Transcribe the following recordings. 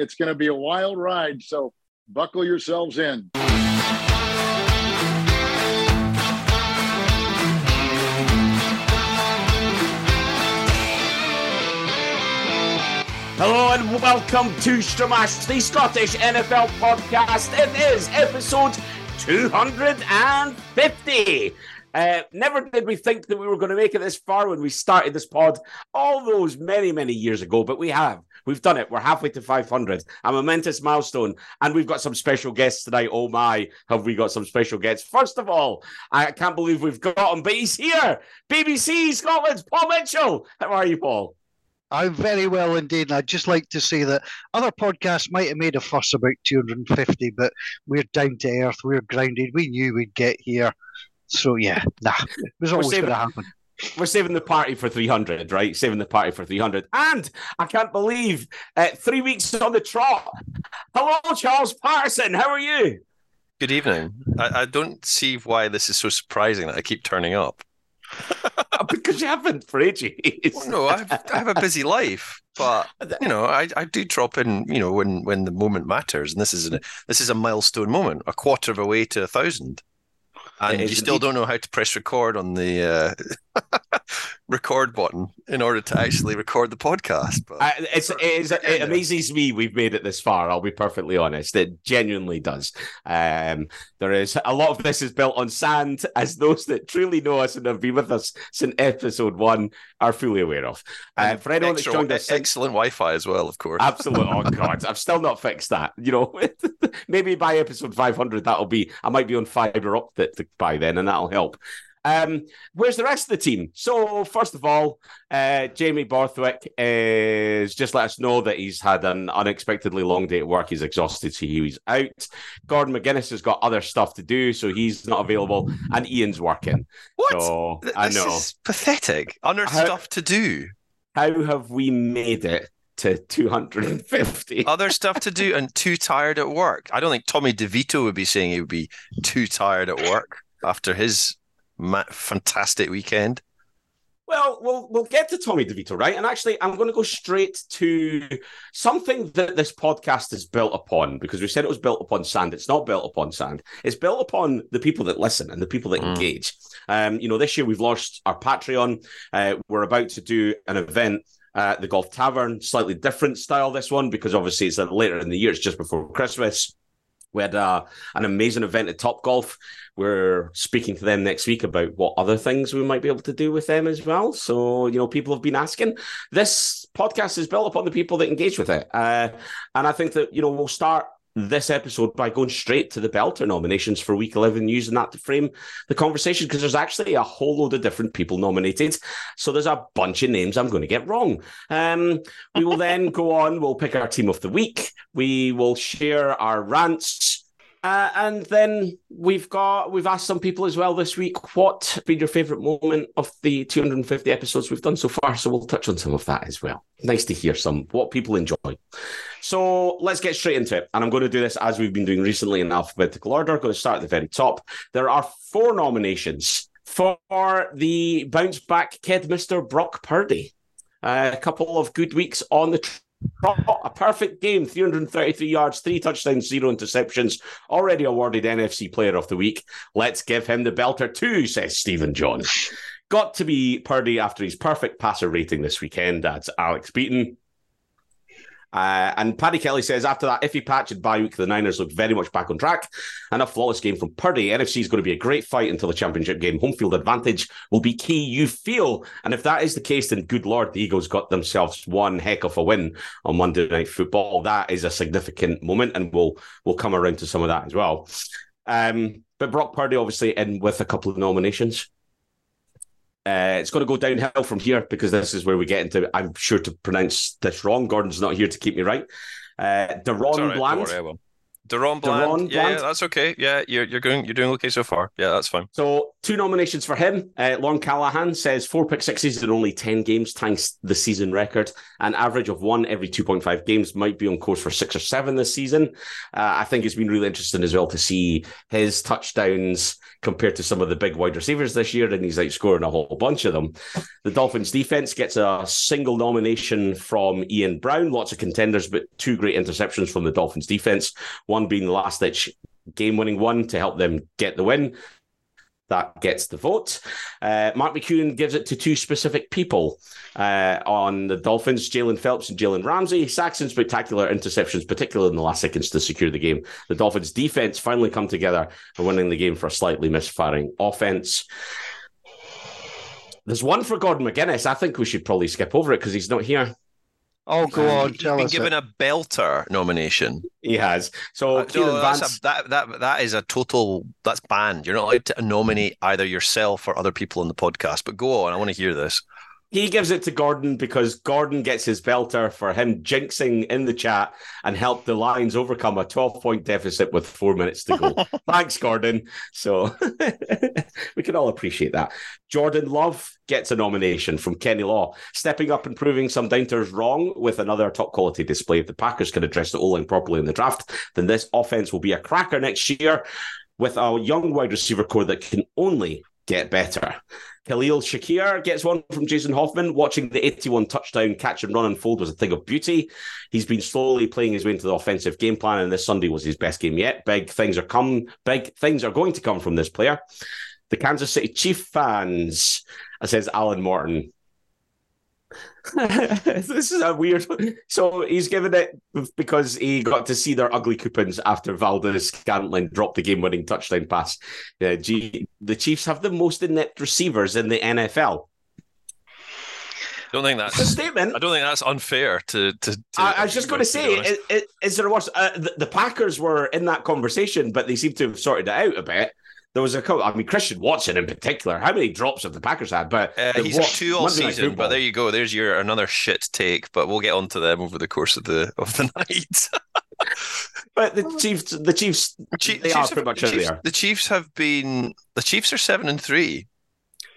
It's going to be a wild ride. So buckle yourselves in. Hello and welcome to Stramash, the Scottish NFL podcast. It is episode 250. Uh, never did we think that we were going to make it this far when we started this pod all those many, many years ago, but we have. We've done it. We're halfway to 500, a momentous milestone. And we've got some special guests tonight. Oh my, have we got some special guests? First of all, I can't believe we've got him, but he's here. BBC Scotland's Paul Mitchell. How are you, Paul? I'm very well indeed. And I'd just like to say that other podcasts might have made a fuss about 250, but we're down to earth. We're grounded. We knew we'd get here. So, yeah, nah, it was always going to happen. We're saving the party for 300, right? Saving the party for 300. And I can't believe uh, three weeks on the trot. Hello, Charles Patterson. How are you? Good evening. I, I don't see why this is so surprising that I keep turning up. because you haven't for ages. Well, no, I've, I have a busy life, but you know, I, I do drop in, you know, when when the moment matters, and this is a this is a milestone moment, a quarter of a way to a thousand, and you still don't know how to press record on the uh, record button in order to actually record the podcast. But uh, it's, it, is, it amazes me we've made it this far. I'll be perfectly honest. It genuinely does. Um, there is a lot of this is built on sand, as those that truly know us and have been with us since episode one are fully aware of. Uh, for anyone that's joined us, excellent Wi-Fi as well, of course. Absolutely. Oh God, I've still not fixed that. You know, maybe by episode five hundred that'll be. I might be on fiber optic by then, and that'll help. Um, where's the rest of the team? So, first of all, uh, Jamie Borthwick is just let us know that he's had an unexpectedly long day at work. He's exhausted, so he's out. Gordon McGuinness has got other stuff to do, so he's not available. And Ian's working. What? So, Th- I know. pathetic. Other how, stuff to do. How have we made it? to 250. Other stuff to do and too tired at work. I don't think Tommy DeVito would be saying he would be too tired at work after his fantastic weekend? Well, we'll we'll get to Tommy DeVito, right? And actually, I'm going to go straight to something that this podcast is built upon because we said it was built upon sand. It's not built upon sand. It's built upon the people that listen and the people that mm. engage. Um, you know, this year we've launched our Patreon. Uh, we're about to do an event at the Golf Tavern, slightly different style. This one because obviously it's later in the year. It's just before Christmas. We had uh, an amazing event at Top Golf. We're speaking to them next week about what other things we might be able to do with them as well. So, you know, people have been asking. This podcast is built upon the people that engage with it. Uh, and I think that, you know, we'll start this episode by going straight to the Belter nominations for week 11, using that to frame the conversation because there's actually a whole load of different people nominated. So there's a bunch of names I'm going to get wrong. Um, we will then go on, we'll pick our team of the week, we will share our rants. Uh, and then we've got we've asked some people as well this week what been your favorite moment of the 250 episodes we've done so far. So we'll touch on some of that as well. Nice to hear some what people enjoy. So let's get straight into it. And I'm going to do this as we've been doing recently in alphabetical order. I'm going to start at the very top. There are four nominations for the bounce back kid, Mr. Brock Purdy. Uh, a couple of good weeks on the a perfect game, 333 yards, three touchdowns, zero interceptions. Already awarded NFC Player of the Week. Let's give him the belter too, says Stephen John. Got to be Purdy after his perfect passer rating this weekend. That's Alex Beaton. Uh, and Paddy Kelly says after that iffy patch at bye week, the Niners look very much back on track. And a flawless game from Purdy. NFC is going to be a great fight until the championship game. Home field advantage will be key, you feel. And if that is the case, then good Lord, the Eagles got themselves one heck of a win on Monday Night Football. That is a significant moment, and we'll we'll come around to some of that as well. Um, but Brock Purdy obviously in with a couple of nominations. Uh, it's going to go downhill from here because this is where we get into. I'm sure to pronounce this wrong. Gordon's not here to keep me right. Uh, DaRon right, Bland. DaRon Bland. Yeah, yeah, that's okay. Yeah, you're you're going you're doing okay so far. Yeah, that's fine. So two nominations for him. Uh, Lon Callahan says four pick sixes in only ten games, thanks the season record. An average of one every two point five games might be on course for six or seven this season. Uh, I think it's been really interesting as well to see his touchdowns compared to some of the big wide receivers this year, and he's outscoring a whole bunch of them. The Dolphins defense gets a single nomination from Ian Brown. Lots of contenders, but two great interceptions from the Dolphins defense. One being the last ditch game winning one to help them get the win. That gets the vote. Uh, Mark McEwen gives it to two specific people uh, on the Dolphins Jalen Phelps and Jalen Ramsey. And spectacular interceptions, particularly in the last seconds to secure the game. The Dolphins defense finally come together and winning the game for a slightly misfiring offense. There's one for Gordon McGuinness. I think we should probably skip over it because he's not here. Oh, go Um, on, He's tell been us. given it. a belter nomination. He has. So Uh, no, that's Vance. a- that that that is a total. That's banned. You're not allowed to nominate either yourself or other people on the podcast. But go on. I want to hear this. He gives it to Gordon because Gordon gets his belter for him jinxing in the chat and helped the Lions overcome a 12 point deficit with four minutes to go. Thanks, Gordon. So we can all appreciate that. Jordan Love gets a nomination from Kenny Law, stepping up and proving some doubters wrong with another top quality display. If the Packers can address the O line properly in the draft, then this offense will be a cracker next year with a young wide receiver core that can only get better. Khalil Shakir gets one from Jason Hoffman. Watching the 81 touchdown catch and run unfold was a thing of beauty. He's been slowly playing his way into the offensive game plan, and this Sunday was his best game yet. Big things are come. Big things are going to come from this player. The Kansas City Chief fans, uh, says Alan Morton. this is a weird. So he's given it because he got to see their ugly coupons after Valdes-Scantling dropped the game-winning touchdown pass. Uh, G- the Chiefs have the most inept receivers in the NFL. Don't think that's a statement. I don't think that's unfair to. to, to I, I was just going to say, honest. is, is, is there worse? Uh, the, the Packers were in that conversation, but they seem to have sorted it out a bit. There was a couple. I mean, Christian Watson in particular. How many drops have the Packers had? But Uh, he's wa- had two all Monday season, but there you go. There's your another shit take, but we'll get onto them over the course of the of the night. But the Chiefs, the Chiefs, Chief- they the are Chiefs pretty have- much the out Chiefs, there. The Chiefs have been the Chiefs are seven and three.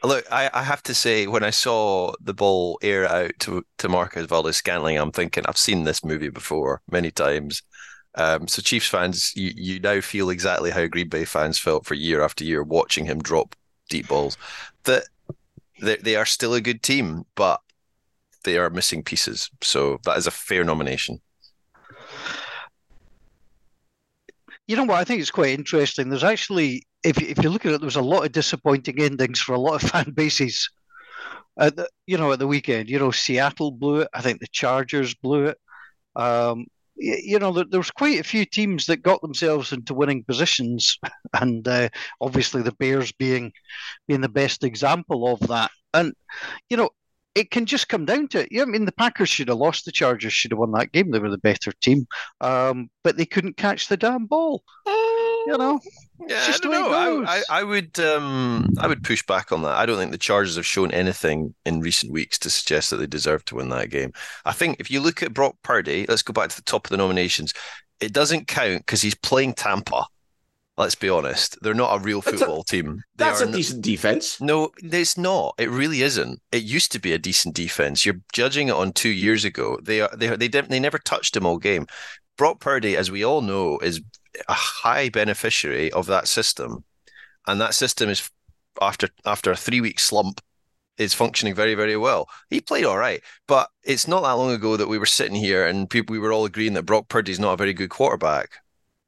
Look, I, I have to say, when I saw the ball air out to to Marcus Valdes-Scantling, I'm thinking I've seen this movie before many times. Um, so Chiefs fans, you, you now feel exactly how Green Bay fans felt for year after year watching him drop deep balls. That they, they are still a good team, but they are missing pieces. So that is a fair nomination. You know what? I think it's quite interesting. There's actually, if you, if you look at it, there was a lot of disappointing endings for a lot of fan bases. At the, you know, at the weekend, you know, Seattle blew it. I think the Chargers blew it. Um, you know, there, was quite a few teams that got themselves into winning positions, and uh, obviously the Bears being being the best example of that. And you know, it can just come down to it. Yeah, I mean, the Packers should have lost. The Chargers should have won that game. They were the better team, um, but they couldn't catch the damn ball. You know, Yeah, just I don't know. I. I, I would um I would push back on that. I don't think the Chargers have shown anything in recent weeks to suggest that they deserve to win that game. I think if you look at Brock Purdy, let's go back to the top of the nominations. It doesn't count because he's playing Tampa. Let's be honest; they're not a real That's a- football team. They That's are a n- decent defense. no, it's not. It really isn't. It used to be a decent defense. You're judging it on two years ago. They are they they didn't they never touched him all game. Brock Purdy, as we all know, is a high beneficiary of that system, and that system is after after a three week slump is functioning very very well. He played all right, but it's not that long ago that we were sitting here and people we were all agreeing that Brock Purdy's not a very good quarterback,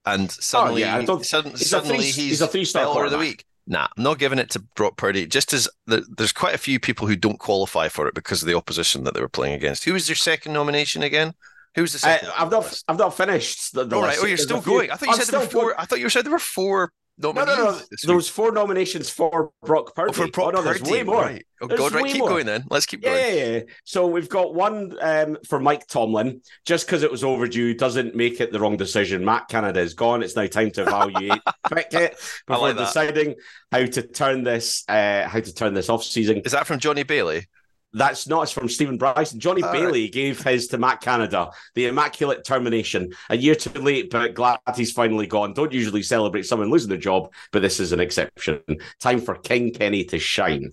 and suddenly Oh, yeah, I sudden- he's a suddenly three- he's, he's a three-star baller of the quarterback. week. Nah, I'm not giving it to Brock Purdy. Just as the, there's quite a few people who don't qualify for it because of the opposition that they were playing against. Who was their second nomination again? Who was the I, second? I've not, I've not finished. The, the All right. Oh, you're still going. I thought you I'm said there were four. going. I thought you said there were four No, nominees. no, no. this There was four nominations for Brock Purdy. Oh, for Brock oh, no, there's Purdy, way more. Right. Oh There's God, right. Keep more. going then. Let's keep going. yeah, yeah. So we've got one um, for Mike Tomlin. Just because it was overdue doesn't make it the wrong decision. Matt Canada is gone. It's now time to evaluate cricket I before like deciding how to turn this uh, how to turn this off season. Is that from Johnny Bailey? That's not. It's from Stephen Bryson. Johnny All Bailey right. gave his to Matt Canada, the immaculate termination. A year too late, but glad he's finally gone. Don't usually celebrate someone losing their job, but this is an exception. Time for King Kenny to shine.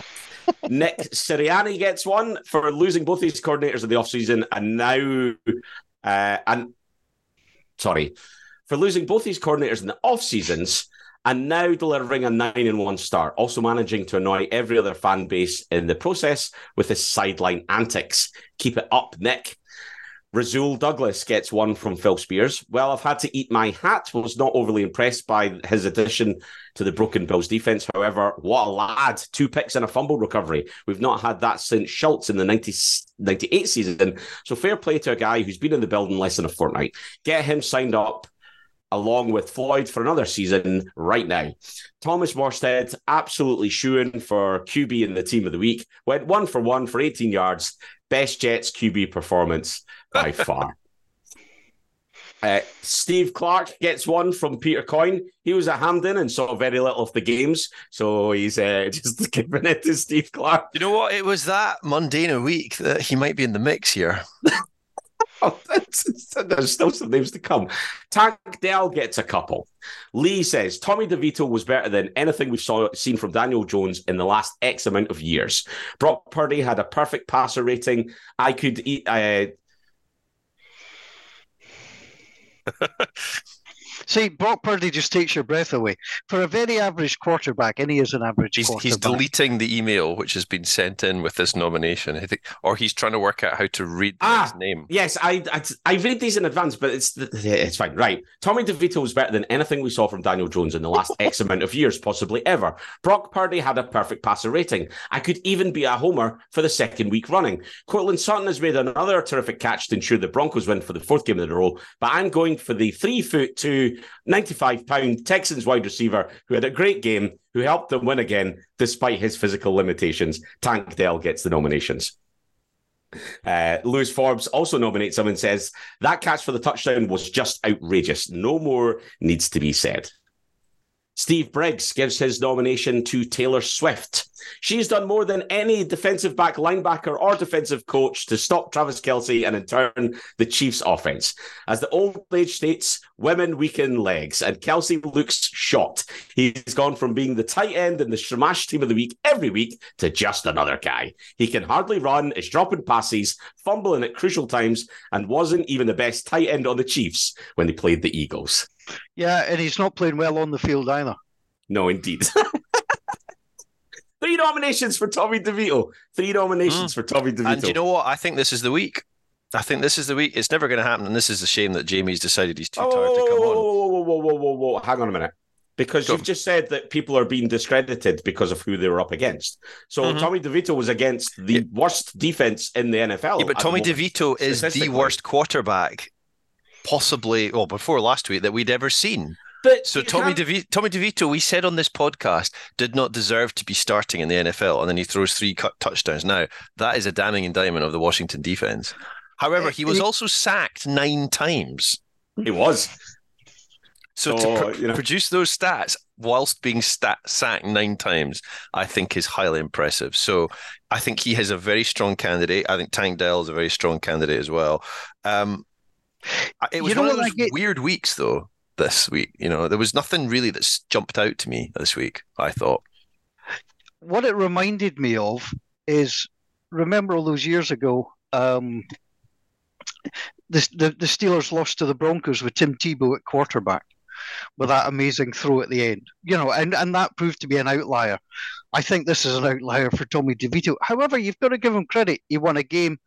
Nick Sirianni gets one for losing both these coordinators in the offseason and now uh, and sorry for losing both these coordinators in the off seasons and now delivering a nine in one start, also managing to annoy every other fan base in the process with his sideline antics. Keep it up, Nick. Rasul Douglas gets one from Phil Spears. Well, I've had to eat my hat. Was not overly impressed by his addition to the broken Bills defense. However, what a lad. Two picks and a fumble recovery. We've not had that since Schultz in the 90, 98 season. So fair play to a guy who's been in the building less than a fortnight. Get him signed up along with Floyd for another season right now. Thomas Morstead, absolutely shooing for QB in the team of the week. Went one for one for 18 yards. Best Jets QB performance by far. Uh, Steve Clark gets one from Peter Coyne. He was at Hampden and saw very little of the games, so he's uh, just giving it to Steve Clark. You know what? It was that mundane a week that he might be in the mix here. There's still some names to come. Tank Dell gets a couple. Lee says Tommy DeVito was better than anything we've saw, seen from Daniel Jones in the last X amount of years. Brock Purdy had a perfect passer rating. I could eat. Uh... See, Brock Purdy just takes your breath away. For a very average quarterback, and he is an average he's, quarterback. He's deleting the email which has been sent in with this nomination. I think, or he's trying to work out how to read the ah, name. Yes, I, I, I read these in advance, but it's it's fine. Right, Tommy DeVito was better than anything we saw from Daniel Jones in the last X amount of years, possibly ever. Brock Purdy had a perfect passer rating. I could even be a homer for the second week running. Courtland Sutton has made another terrific catch to ensure the Broncos win for the fourth game in a row, but I'm going for the three foot two 95 pound Texans wide receiver who had a great game, who helped them win again despite his physical limitations. Tank Dell gets the nominations. Uh, Lewis Forbes also nominates him and says that catch for the touchdown was just outrageous. No more needs to be said. Steve Briggs gives his nomination to Taylor Swift. She's done more than any defensive back, linebacker, or defensive coach to stop Travis Kelce and in turn the Chiefs' offense. As the old age states, women weaken legs, and Kelce looks shot. He's gone from being the tight end in the Stramash team of the week every week to just another guy. He can hardly run, is dropping passes, fumbling at crucial times, and wasn't even the best tight end on the Chiefs when they played the Eagles. Yeah, and he's not playing well on the field either. No, indeed. Three nominations for Tommy DeVito. Three nominations mm. for Tommy DeVito. And you know what? I think this is the week. I think this is the week. It's never going to happen, and this is a shame that Jamie's decided he's too oh, tired to come whoa, on. Whoa, whoa, whoa, whoa, whoa, whoa! Hang on a minute, because Go. you've just said that people are being discredited because of who they were up against. So mm-hmm. Tommy DeVito was against the yeah. worst defense in the NFL. Yeah, but Tommy DeVito is the worst quarterback possibly, well, before last week that we'd ever seen. But so Tommy DeVito, Tommy DeVito, we said on this podcast, did not deserve to be starting in the NFL, and then he throws three cut touchdowns. Now that is a damning indictment of the Washington defense. However, he was also sacked nine times. He was. So, to pr- you know. produce those stats whilst being stat- sacked nine times, I think is highly impressive. So I think he has a very strong candidate. I think Tank Dell is a very strong candidate as well. Um, it was you know one of those get... weird weeks, though. This week, you know, there was nothing really that's jumped out to me this week. I thought. What it reminded me of is remember all those years ago. Um, the, the the Steelers lost to the Broncos with Tim Tebow at quarterback with that amazing throw at the end. You know, and, and that proved to be an outlier. I think this is an outlier for Tommy DeVito. However, you've got to give him credit. He won a game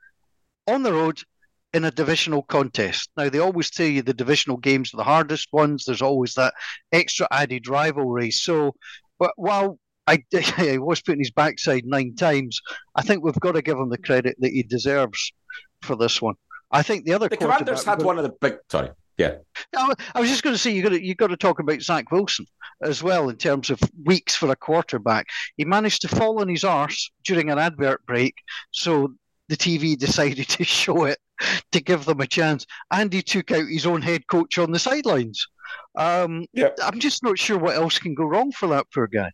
on the road in a divisional contest. Now, they always tell you the divisional games are the hardest ones. There's always that extra added rivalry. So, but while I, I was putting his backside nine times, I think we've got to give him the credit that he deserves for this one. I think the other the Commanders had one of the big. Sorry, yeah. I was just going to say you got to you got to talk about Zach Wilson as well in terms of weeks for a quarterback. He managed to fall on his arse during an advert break, so the TV decided to show it to give them a chance, and he took out his own head coach on the sidelines. Um, yeah. I'm just not sure what else can go wrong for that poor guy.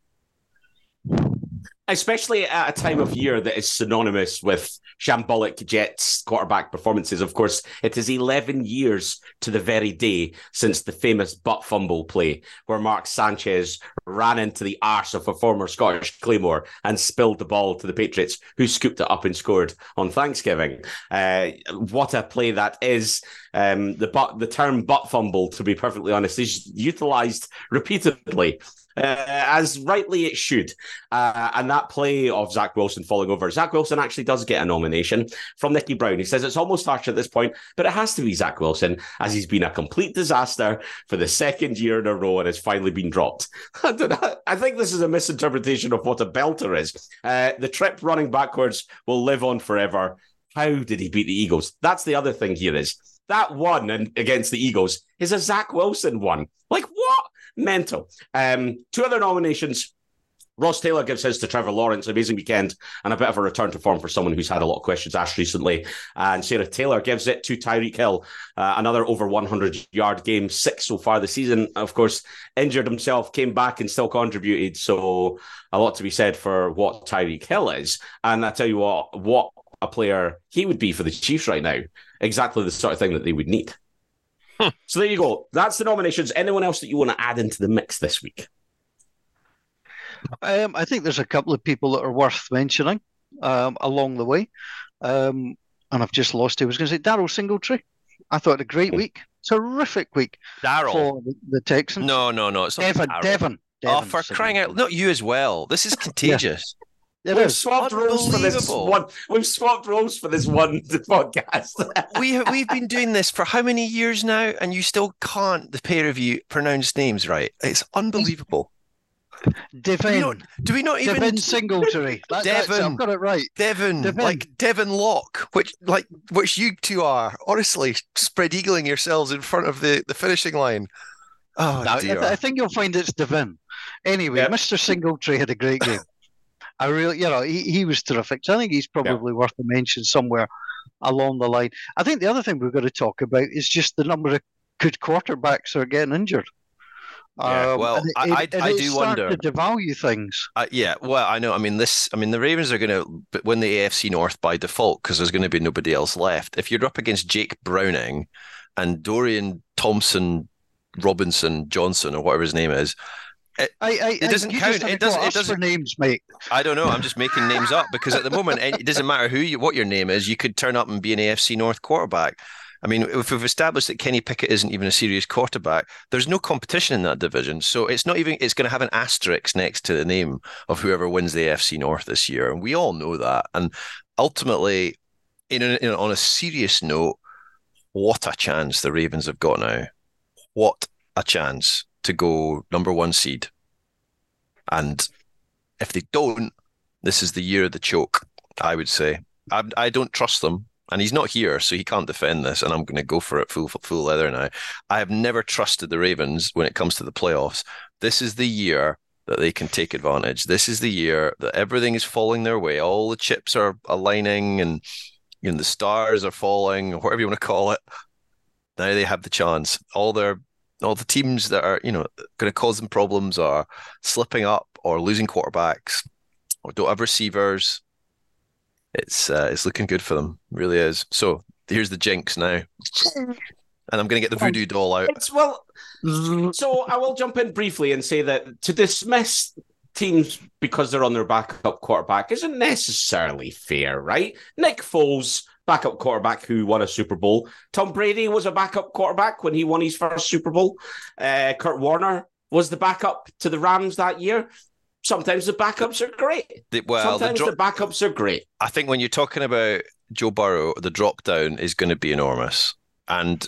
Especially at a time of year that is synonymous with shambolic Jets quarterback performances. Of course, it is 11 years to the very day since the famous butt fumble play where Mark Sanchez ran into the arse of a former Scottish Claymore and spilled the ball to the Patriots, who scooped it up and scored on Thanksgiving. Uh, what a play that is. Um, the, but, the term butt fumble, to be perfectly honest, is utilized repeatedly uh, as rightly it should. Uh, and that play of Zach Wilson falling over, Zach Wilson actually does get a nomination from Nicky Brown. He says it's almost harsh at this point, but it has to be Zach Wilson as he's been a complete disaster for the second year in a row and has finally been dropped. I, I think this is a misinterpretation of what a belter is. Uh, the trip running backwards will live on forever. How did he beat the Eagles? That's the other thing here is that one and against the Eagles is a Zach Wilson one. Like what? Mental. Um, two other nominations. Ross Taylor gives his to Trevor Lawrence, amazing weekend, and a bit of a return to form for someone who's had a lot of questions asked recently. And Sarah Taylor gives it to Tyreek Hill, uh, another over 100 yard game, six so far this season. Of course, injured himself, came back and still contributed. So a lot to be said for what Tyreek Hill is. And I tell you what, what a player he would be for the Chiefs right now. Exactly the sort of thing that they would need. So there you go. That's the nominations. Anyone else that you want to add into the mix this week? Um, I think there's a couple of people that are worth mentioning um, along the way. Um, and I've just lost it. I was going to say Darryl Singletary. I thought a great week, terrific week Darryl for the, the Texans. No, no, no. It's not Devon, Darryl. Devon, Oh, Devon for crying out! Not you as well. This is contagious. We've swapped roles for this one. We've swapped roles for this one podcast. we we've been doing this for how many years now, and you still can't the pair of you pronounce names right. It's unbelievable. Do we Devon. not, do we not even Devon Singletary. That, Devon. I've got it right. Devon, Devon. like Devon Loch, which like which you two are. Honestly, spread eagling yourselves in front of the, the finishing line. Oh No, I, dear. I think you'll find it's Devon. Anyway, Yep. Mr. Singletary had a great game. I really, you know, he, he was terrific. So I think he's probably worth a mention somewhere along the line. I think the other thing we've got to talk about is just the number of good quarterbacks are getting injured. Yeah, well, it- I- I- I do wonder. to devalue things. Uh, yeah, well, I know. I mean, this. I mean, the Ravens are going to win the AFC North by default because there's going to be nobody else left. If you're up against Jake Browning and Dorian Thompson, Robinson, Johnson, or whatever his name is, I, I, It doesn't count. It doesn't- it doesn't- names, mate. I don't know. I'm just making names up because at the moment it it doesn't matter who you, what your name is. You could turn up and be an AFC North quarterback. I mean, if we've established that Kenny Pickett isn't even a serious quarterback, there's no competition in that division. So it's not even. It's going to have an asterisk next to the name of whoever wins the AFC North this year, and we all know that. And ultimately, in, a, in a- on a serious note, what a chance the Ravens have got now. What a chance to go number one seed. And if they don't, this is the year of the choke, I would say. I, I don't trust them. And he's not here, so he can't defend this. And I'm going to go for it full, full leather now. I have never trusted the Ravens when it comes to the playoffs. This is the year that they can take advantage. This is the year that everything is falling their way. All the chips are aligning and you know, the stars are falling, or whatever you want to call it. Now they have the chance. All their all the teams that are, you know, going to cause them problems are slipping up or losing quarterbacks or don't have receivers. It's uh, it's looking good for them, it really is. So here's the jinx now, and I'm going to get the voodoo doll out. It's well, so I will jump in briefly and say that to dismiss teams because they're on their backup quarterback isn't necessarily fair, right? Nick Foles, backup quarterback who won a Super Bowl. Tom Brady was a backup quarterback when he won his first Super Bowl. Uh, Kurt Warner was the backup to the Rams that year. Sometimes the backups are great. The- well, the Sometimes dro- the backups are great. I think when you're talking about Joe Burrow, the drop down is going to be enormous. And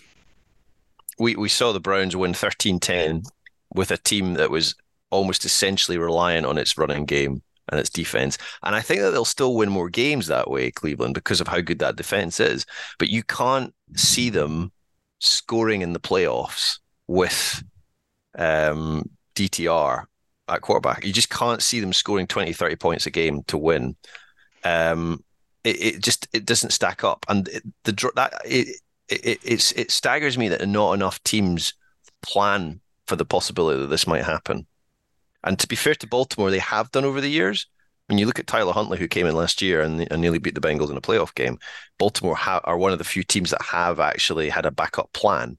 we we saw the Browns win 13-10 with a team that was almost essentially reliant on its running game and its defense. And I think that they'll still win more games that way, Cleveland, because of how good that defense is. But you can't see them scoring in the playoffs with um, DTR at quarterback. You just can't see them scoring 20, 30 points a game to win. Um, it, it just it doesn't stack up, and it, the that it, it it's it staggers me that not enough teams plan for the possibility that this might happen. And to be fair to Baltimore, they have done over the years, When you look at Tyler Huntley, who came in last year and, and nearly beat the Bengals in a playoff game, Baltimore ha- are one of the few teams that have actually had a backup plan.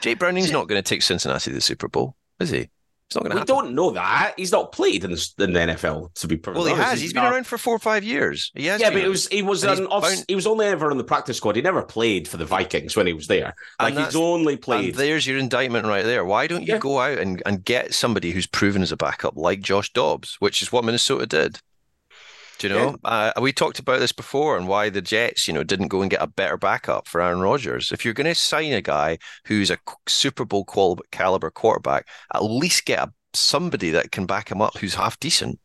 Jake Browning's not going to take Cincinnati to the Super Bowl, is he? It's not going to We happen. don't know that. He's not played in the, in the NFL, to be perfectly Well, he honest. has. He's been around for four or five years. He has Yeah, been but it was he was And an off, bound- he was only ever on the practice squad. He never played for the Vikings when he was there. And Like he's only And played. there's your indictment right there. Why don't you Yeah. go out and, and get somebody who's proven as a backup like Josh Dobbs, which is what Minnesota did? Do you know? Uh, we talked about this before and why the Jets, you know, didn't go and get a better backup for Aaron Rodgers. If you're going to sign a guy who's a Super Bowl caliber quarterback, at least get a, somebody that can back him up who's half decent.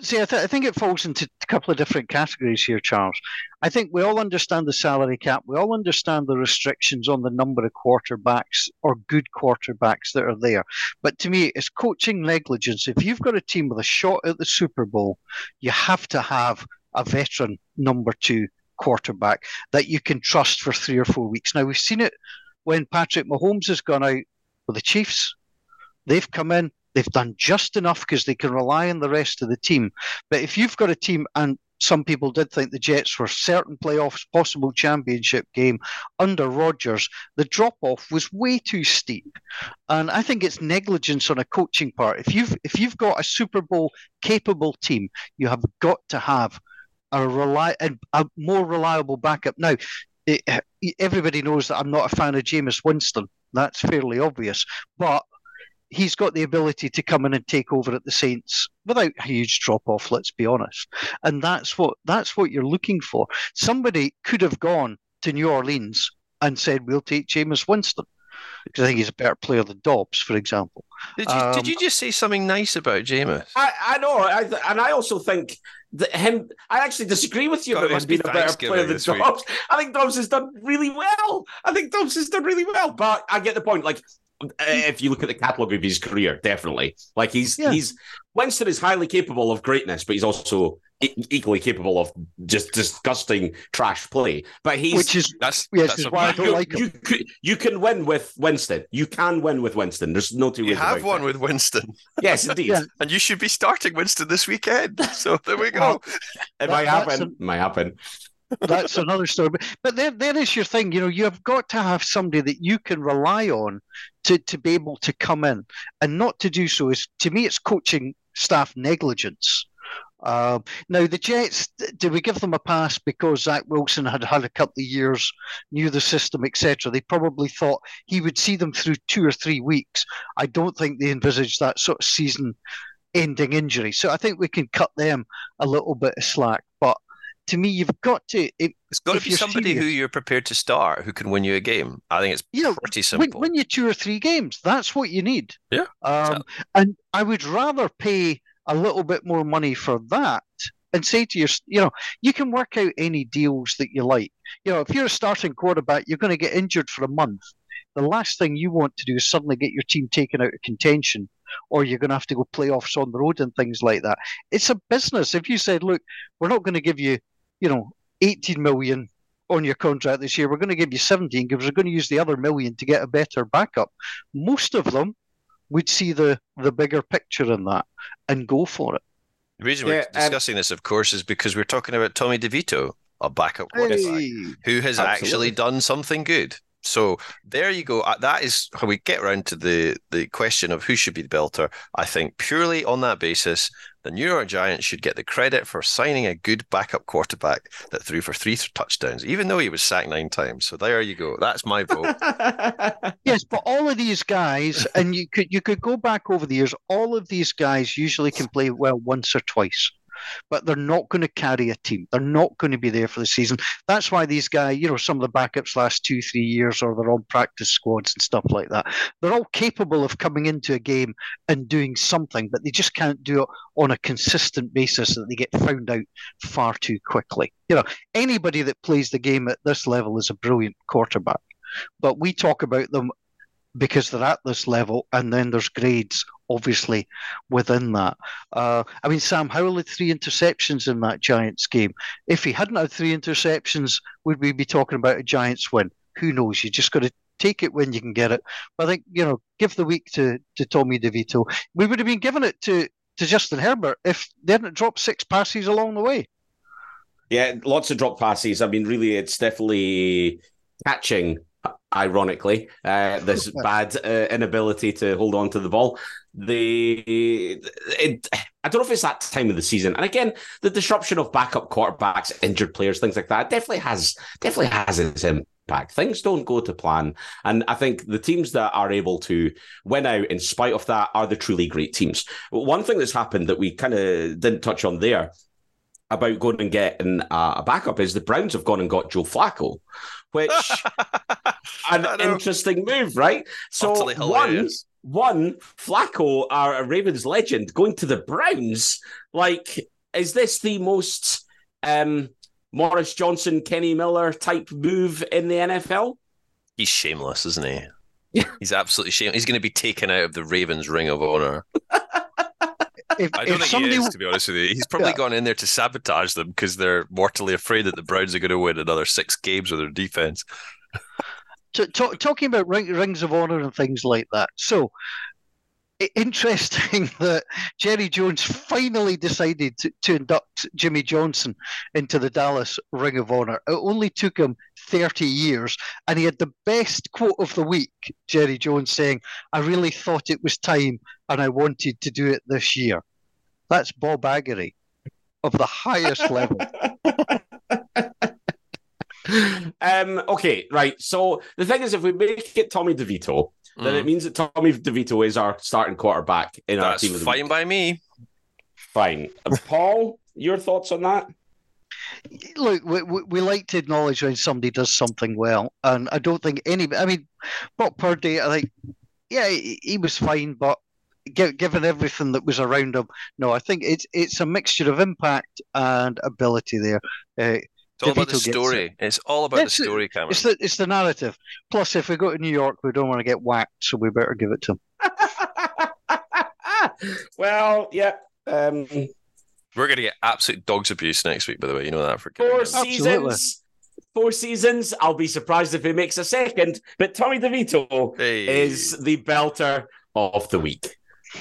See, I, th- I think it falls into a couple of different categories here, Charles. I think we all understand the salary cap. We all understand the restrictions on the number of quarterbacks or good quarterbacks that are there. But to me, it's coaching negligence. If you've got a team with a shot at the Super Bowl, you have to have a veteran number two quarterback that you can trust for three or four weeks. Now, we've seen it when Patrick Mahomes has gone out with the Chiefs. They've come in, they've done just enough because they can rely on the rest of the team. But if you've got a team, and some people did think the Jets were certain playoffs, possible championship game under Rodgers, the drop off was way too steep. And I think it's negligence on a coaching part. If you've if you've got a Super Bowl capable team, you have got to have a rely a, more reliable backup. Now, it, everybody knows that I'm not a fan of Jameis Winston. That's fairly obvious, but he's got the ability to come in and take over at the Saints without a huge drop off. Let's be honest, and that's what that's what you're looking for. Somebody could have gone to New Orleans and said, "We'll take Jameis Winston." Because I think he's a better player than Dobbs, for example. Did you, Um, did you just say something nice about Jameis? I, I know, I, and I also think that him. I actually disagree with you God, it about him must be being a better player than this week. Dobbs. I think Dobbs has done really well. I think Dobbs has done really well, but I get the point. Like, Eh, if you look at the catalogue of his career, definitely, like he's Yeah. he's Winston is highly capable of greatness, but he's also e- equally capable of just disgusting trash play. But he's Which is That's yes, that's is a- why I don't you, like him. you, you can win with Winston. You can win with Winston. There's no two you ways have about one with Winston, Yes, indeed. Yeah. and you should be starting Winston this weekend. So there we go. Well, It might That- that's happen. It might happen. That's another story. But, but is your thing. You know, you have got to have somebody that you can rely on to, to be able to come in, and not to do so is to me, it's coaching staff negligence. Um, now the Jets, did we give them a pass because Zach Wilson had had a couple of years, knew the system, etc.? They probably thought he would see them through two or three weeks. I don't think they envisaged that sort of season-ending injury. So I think we can cut them a little bit of slack. But to me, you've got to. If, It's got to be somebody who you're prepared to start who can win you a game. I think it's you know, pretty simple. win you two or three games. That's what you need. Yeah, Um, and I would rather pay a little bit more money for that and say to your, you know, you can work out any deals that you like. You know, if you're a starting quarterback, you're going to get injured for a month. The last thing you want to do is suddenly get your team taken out of contention, or you're going to have to go playoffs on the road and things like that. It's a business. If you said, look, we're not going to give you, you know, 18 million on your contract this year. We're going to give you 17 because we're going to use the other million to get a better backup. Most of them would see the the bigger picture in that and go for it. The reason Yeah, we're um, discussing this, of course, is because we're talking about Tommy DeVito, a backup quarterback who has Absolutely. actually done something good. So there you go. Uh, That is how we get around to the the question of who should be the belter. I think purely on that basis, the New York Giants should get the credit for signing a good backup quarterback that threw for three touchdowns, even though he was sacked nine times. So there you go. That's my vote. Yes, but all of these guys, and you could you could go back over the years. All of these guys usually can play well once or twice, but they're not going to carry a team. They're not going to be there for the season. That's why these guys, you know, some of the backups last two, three years, or they're on practice squads and stuff like that. They're all capable of coming into a game and doing something, but they just can't do it on a consistent basis that they get found out far too quickly. You know, anybody that plays the game at this level is a brilliant quarterback. But we talk about them because they're at this level, and then there's grades, obviously, within that. Uh, I mean, Sam Howell had three interceptions in that Giants game. If he hadn't had three interceptions, would we be talking about a Giants win? Who knows? You just got to take it when you can get it. But I think, you know, give the week to, to Tommy DeVito. We would have been giving it to to Justin Herbert if they hadn't dropped six passes along the way. Yeah, lots of drop passes. I mean, really, it's definitely catching. Ironically, uh, this bad uh, inability to hold on to the ball. The it, I don't know if it's that time of the season, and again, the disruption of backup quarterbacks, injured players, things like that, definitely has definitely has its impact. Things don't go to plan, and I think the teams that are able to win out in spite of that are the truly great teams. One thing that's happened that we kind of didn't touch on there about going and getting a backup is the Browns have gone and got Joe Flacco, which an interesting move, right? So one, one Flacco, our Ravens legend, going to the Browns. Like, is this the most um, Maurice Johnston, Kenny Miller type move in the NFL? He's shameless, isn't he? He's absolutely shameless. He's going to be taken out of the Ravens Ring of Honor. If, I don't think somebody, he is, to be honest with you. He's probably Yeah. gone in there to sabotage them because they're mortally afraid that the Browns are going to win another six games with their defense. talking about ring, rings of honor and things like that. So interesting that Jerry Jones finally decided to, to induct Jimmy Johnson into the Dallas Ring of Honor. It only took him 30 years, and he had the best quote of the week. Jerry Jones saying, "I really thought it was time, and I wanted to do it this year." That's Bob Aggery of the highest level. um, okay, right. So the thing is, if we make it Tommy DeVito, then Mm. it means that Tommy DeVito is our starting quarterback in our team of the fine week. by me. Fine. Uh, Paul, your thoughts on that? Look, we, we, we like to acknowledge when somebody does something well, and I don't think any. I mean, Brock Purdy, I think, yeah, he, he was fine, but gi- given everything that was around him, no, I think it's it's a mixture of impact and ability there. Uh, It's all about the DeVito gets story. It's all about That's the story, Cameron. it's the it's the narrative. Plus, if we go to New York, we don't want to get whacked, so we better give it to him. well, yeah. Um, We're going to get absolute dogs abuse next week, by the way. You know that for four Absolutely. seasons. Four seasons. I'll be surprised if he makes a second. But Tommy DeVito Hey. is the belter of the week.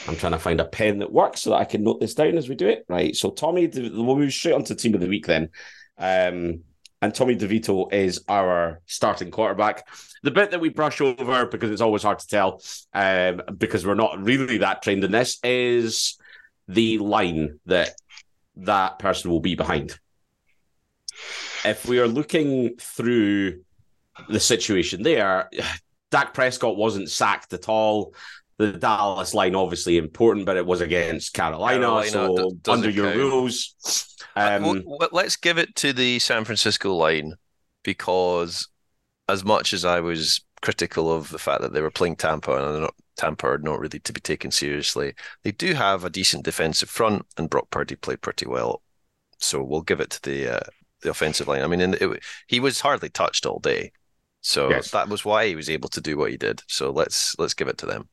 I'm trying to find a pen that works so that I can note this down as we do it. Right. So Tommy, De- we'll move straight on to team of the week then. Um, and Tommy DeVito is our starting quarterback. The bit that we brush over because it's always hard to tell, um, because we're not really that trained in this, is the line that that person will be behind. If we are looking through the situation there, Dak Prescott wasn't sacked at all. The Dallas line obviously important, but it was against Carolina, Carolina, so d- under your count. rules. Uh, Um, let's give it to the San Francisco line because, as much as I was critical of the fact that they were playing Tampa and they're not, Tampa are not really to be taken seriously, they do have a decent defensive front, and Brock Purdy played pretty well. So we'll give it to the uh, the offensive line. I mean, it, he was hardly touched all day, so Yes. that was why he was able to do what he did. So let's let's give it to them.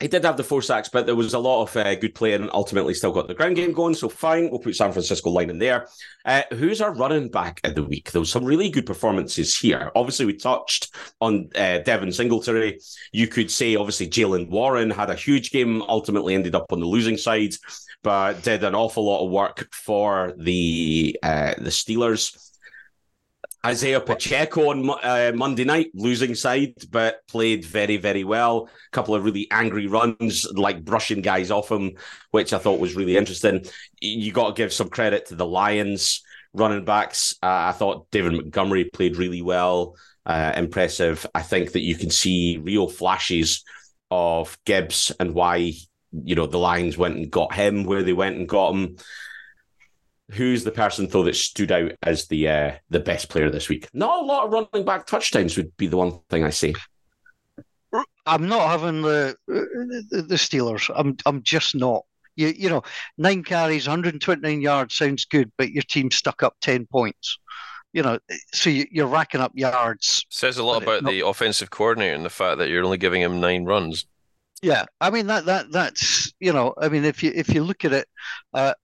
He did have the four sacks, but there was a lot of uh, good play and ultimately still got the ground game going. So fine, we'll put San Francisco line in there. Uh, who's our running back of the week? There was some really good performances here. Obviously, we touched on uh, Devin Singletary. You could say, obviously, Jaylen Warren had a huge game, ultimately ended up on the losing side, but did an awful lot of work for the uh, the Steelers. Isaiah Pacheco on uh, Monday night, losing side, but played very, very well. A couple of really angry runs, like brushing guys off him, which I thought was really interesting. You got to give some credit to the Lions running backs. Uh, I thought David Montgomery played really well, uh, impressive. I think that you can see real flashes of Gibbs and why you know the Lions went and got him where they went and got him. Who's the person though that stood out as the uh, the best player this week? Not a lot of running back touchdowns would be the one thing I say. I'm not having the the, the Steelers. I'm I'm just not. You you know, nine carries, 129 yards sounds good, but your team stuck up 10 points. You know, so you, you're racking up yards. Says a lot But it- about the offensive coordinator and the fact that you're only giving him nine runs. Yeah, I mean that that that's you know, I mean if you if you look at it, uh,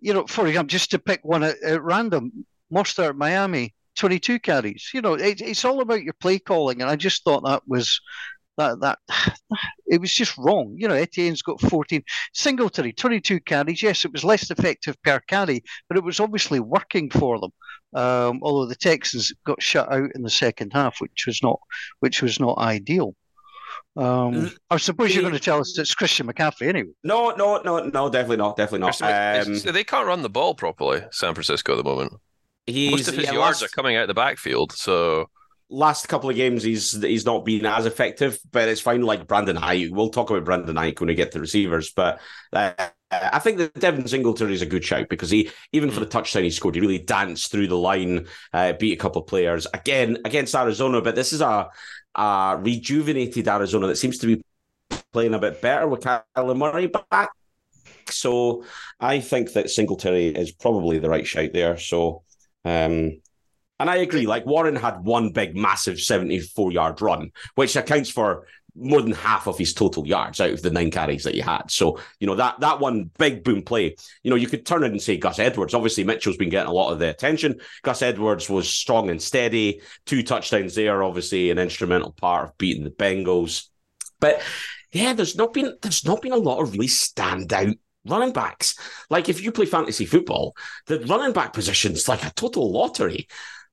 you know, for example, just to pick one at, at random, Mostert Miami, 22 carries. You know, it, it's all about your play calling, and I just thought that was that that it was just wrong. You know, Etienne's got 14. Singletary, 22 carries. Yes, it was less effective per carry, but it was obviously working for them. Um, although the Texans got shut out in the second half, which was not which was not ideal. Um, I suppose you're going to tell us it's Christian McCaffrey anyway. No, no, no, no, definitely not, definitely not. Um, they can't run the ball properly, San Francisco at the moment. Most of his yeah, yards last, are coming out the backfield, so last couple of games he's he's not been as effective, but it's fine. Like Brandon Aiyuk, we'll talk about Brandon Aiyuk when we get to receivers, but uh, I think that Devin Singletary is a good shout because he even for the touchdown he scored, he really danced through the line, uh, beat a couple of players again against Arizona. But this is a, a rejuvenated Arizona that seems to be playing a bit better with Kyler Murray back. So I think that Singletary is probably the right shout there. So. Um, and I agree. Like Warren had one big, massive 74 yard run, which accounts for more than half of his total yards out of the nine carries that he had. So, you know, that that one big boom play, you know, you could turn it and say Gus Edwards. Obviously, Mitchell's been getting a lot of the attention. Gus Edwards was strong and steady, two touchdowns there, obviously, an instrumental part of beating the Bengals. But yeah, there's not been there's not been a lot of really standout running backs. Like if you play fantasy football, the running back position's like a total lottery.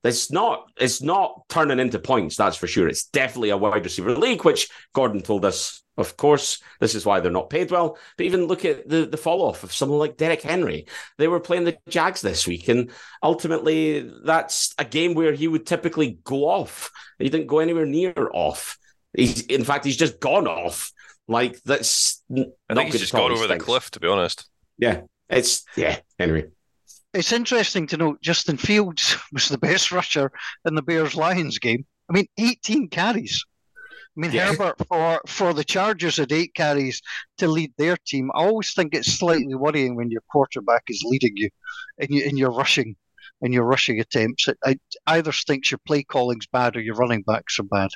It's not it's not turning into points, that's for sure. It's definitely a wide receiver league, which Gordon told us, of course. This is why they're not paid well. But even look at the, the fall off of someone like Derrick Henry. They were playing the Jags this week, and ultimately that's a game where he would typically go off. He didn't go anywhere near off. He's in fact he's just gone off. Like that's I think he's just gone over the cliff, to be honest. Yeah. It's yeah, Henry it's interesting to note Justin Fields was the best rusher in the Bears Lions game. I mean, 18 carries. I mean, yeah. Herbert for, for the Chargers had eight carries to lead their team. I always think it's slightly worrying when your quarterback is leading you in, you, in your rushing in your rushing attempts. It, it either stinks your play calling's bad or your running backs are bad.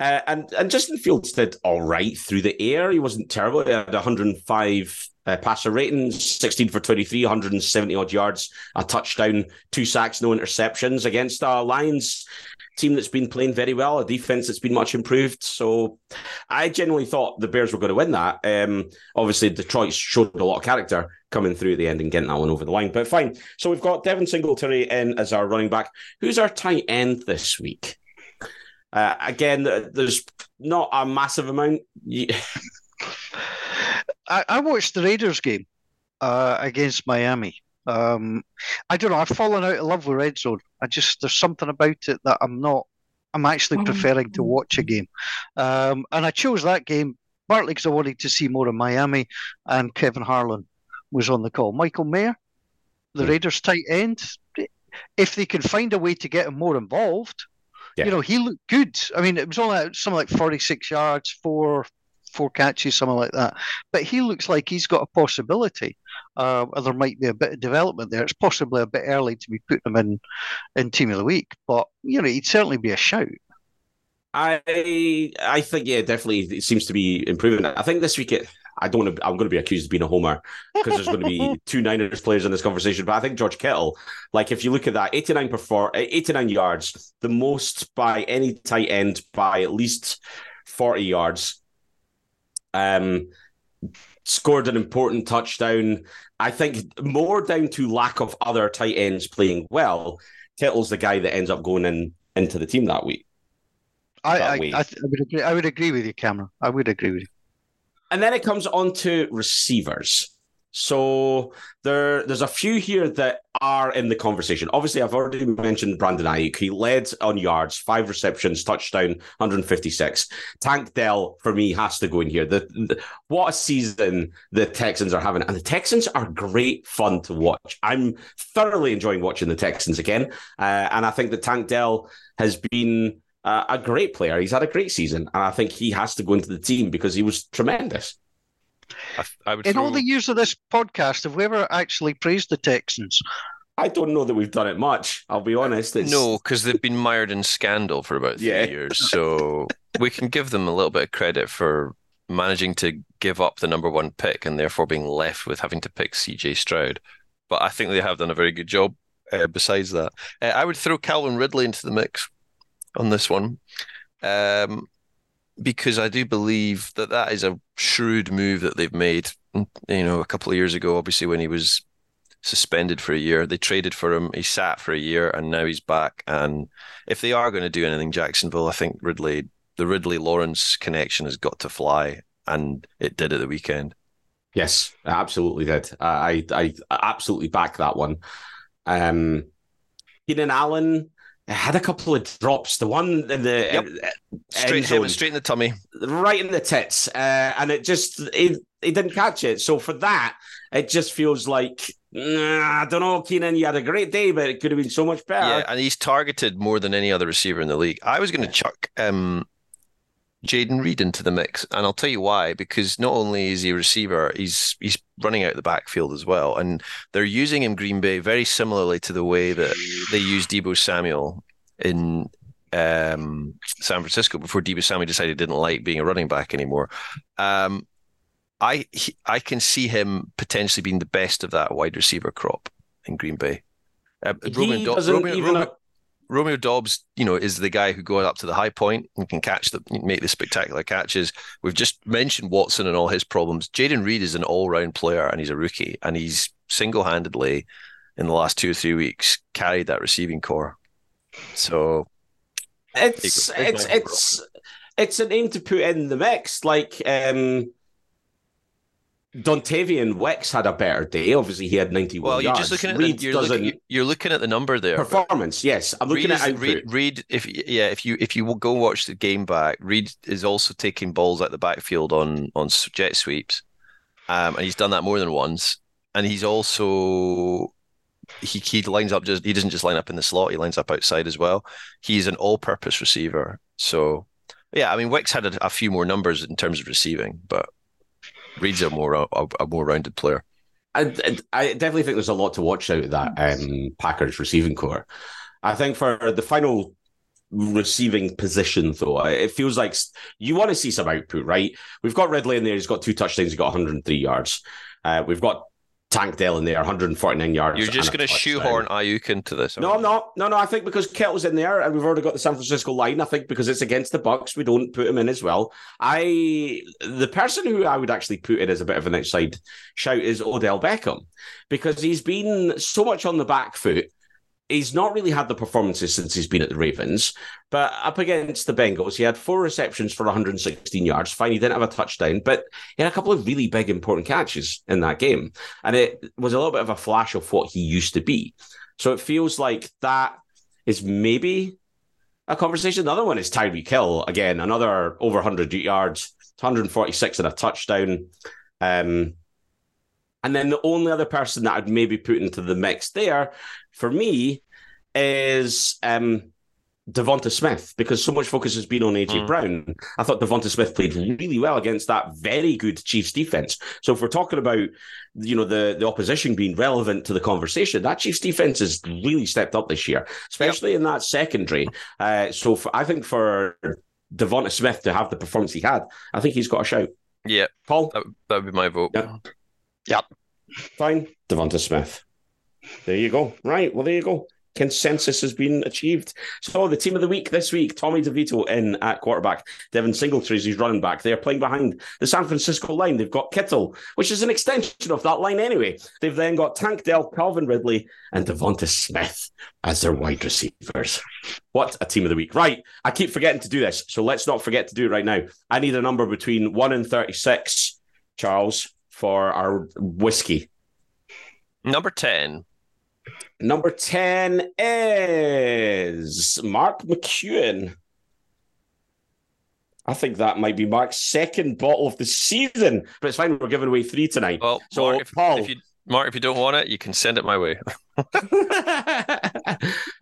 Uh, and and Justin Fields did all right through the air. He wasn't terrible. He had 105 uh, passer ratings, 16 for 23, 170 odd yards, a touchdown, two sacks, no interceptions against a Lions team that's been playing very well, a defense that's been much improved. So I genuinely thought the Bears were going to win that. Um, obviously, Detroit showed a lot of character coming through at the end and getting that one over the line. But fine. So we've got Devin Singletary in as our running back. Who's our tight end this week? Uh, again, there's not a massive amount. I, I, watched the Raiders game uh, against Miami. Um, I don't know. I've fallen out of love with Red Zone. I just there's something about it that I'm not. I'm actually oh. preferring to watch a game, um, and I chose that game partly because I wanted to see more of Miami, and Kevin Harlan was on the call. Michael Mayer, the. Raiders tight end. If they can find a way to get him more involved, yeah. You know, he looked good. I mean, it was only something like 46 yards, four four catches, something like that. But he looks like he's got a possibility. Uh, there might be a bit of development there. It's possibly a bit early to be putting him in in team of the week, but you know, he'd certainly be a shout. I I think yeah, definitely it seems to be improving. I think this week it, I don't. I'm going to be accused of being a homer because there's going to be two Niners players in this conversation. But I think George Kittle, like if you look at that, 89 per four, 89 yards, the most by any tight end by at least 40 yards. Um, scored an important touchdown. I think more down to lack of other tight ends playing well. Kittle's the guy that ends up going in into the team that week. I, I, I, I, would agree. I would agree with you, Cameron. I would agree with you. And then it comes on to receivers. So there, there's a few here that are in the conversation. Obviously, I've already mentioned Brandon Aiyuk. He led on yards, five receptions, touchdown, 156. Tank Dell for me has to go in here. The, the, what a season the Texans are having, and the Texans are great fun to watch. I'm thoroughly enjoying watching the Texans again, uh, and I think that Tank Dell has been uh, a great player. He's had a great season, and I think he has to go into the team because he was tremendous. I, I In throw... all the years of this podcast, have we ever actually praised the Texans? I don't know that we've done it much. I'll be honest. It's... No, because they've been mired in scandal for about three yeah. years. So we can give them a little bit of credit for managing to give up the number one pick and therefore being left with having to pick CJ Stroud. But I think they have done a very good job. Uh, besides that, uh, I would throw Calvin Ridley into the mix on this one. Um, because I do believe that that is a shrewd move that they've made. You know, a couple of years ago, obviously when he was suspended for a year, they traded for him. He sat for a year, and now he's back. And if they are going to do anything, Jacksonville, I think Ridley, the Ridley Lawrence connection has got to fly, and it did at the weekend. Yes, it absolutely did. I I, I absolutely back that one. Um, Keenan Allen had a couple of drops. The one in the yep. straight zone, straight in the tummy, right in the tits, uh, and it just he, he didn't catch it. So for that, it just feels like nah, I don't know, Keenan. You had a great day, but it could have been so much better. Yeah, and he's targeted more than any other receiver in the league. I was going to chuck um, Jayden Reed into the mix, and I'll tell you why. Because not only is he a receiver, he's he's running out the backfield as well, and they're using him Green Bay very similarly to the way that they used Deebo Samuel in um, San Francisco before Deebo Samuel decided he didn't like being a running back anymore. Um, I he, I can see him potentially being the best of that wide receiver crop in Green Bay. Uh, Romeo, Do- Romeo, Romeo, Romeo Doubs, you know, is the guy who goes up to the high point and can catch the make the spectacular catches. We've just mentioned Watson and all his problems. Jayden Reed is an all-round player and he's a rookie and he's single-handedly in the last two or three weeks carried that receiving corps. So it's it's it's it's a name to put in the mix. Like um Dontayvion Wicks had a better day. Obviously, he had 91 well, you're yards. just looking at the, you're, looking, you're looking at the number there. Performance, yes. I'm looking Reed at is, Reed, Reed, if yeah, if you if you go watch the game back, Reed is also taking balls out the backfield on on jet sweeps, um, and he's done that more than once. And he's also he he lines up just he doesn't just line up in the slot; he lines up outside as well. He's an all-purpose receiver. So yeah, I mean, Wicks had a, a few more numbers in terms of receiving, but Reed's a more a, a more rounded player. I, I definitely think there's a lot to watch out of that um, Packers receiving corps. I think for the final receiving position, though, it feels like you want to see some output, right? We've got Ridley in there; he's got two touchdowns, he's got 103 yards. Uh, we've got Tank Dell in there, 149 yards. You're just going to shoehorn Aiyuk into this. No, I'm not. No, no. I think because Kittle's in there, and we've already got the San Francisco line. I think because it's against the Bucs, we don't put him in as well. I the person who I would actually put in as a bit of an outside shout is Odell Beckham because he's been so much on the back foot he's not really had the performances since he's been at the Ravens, but up against the Bengals, he had four receptions for 116 yards. Fine, he didn't have a touchdown, but he had a couple of really big, important catches in that game. And it was a little bit of a flash of what he used to be. So it feels like that is maybe a conversation. The other one is Tyreek Hill. Again, another over 100 yards, 146 and a touchdown. Um, and then the only other person that I'd maybe put into the mix there for me is um, Devonta Smith because so much focus has been on AJ mm. Brown. I thought Devonta Smith played really well against that very good Chiefs defense. So if we're talking about you know the the opposition being relevant to the conversation, that Chiefs defense has really stepped up this year, especially yep. in that secondary. Uh, so for, I think for Devonta Smith to have the performance he had, I think he's got a shout. Yeah, Paul, that, would be my vote. Yeah. Yep. Fine. Devonta Smith. There you go. Right. Well, there you go. Consensus has been achieved. So the team of the week this week, Tommy DeVito in at quarterback, Devin Singletary is running back. They're playing behind the San Francisco line. They've got Kittle, which is an extension of that line anyway. They've then got Tank Dell, Calvin Ridley, and Devonta Smith as their wide receivers. What a team of the week. Right. I keep forgetting to do this. So let's not forget to do it right now. I need a number between 1 and 36, Charles for our whiskey. Number 10. Number 10 is Mark McEwen. I think that might be Mark's second bottle of the season, but it's fine. We're giving away three tonight. Well, so, Mark, if, Paul. If you, Mark, if you don't want it, you can send it my way.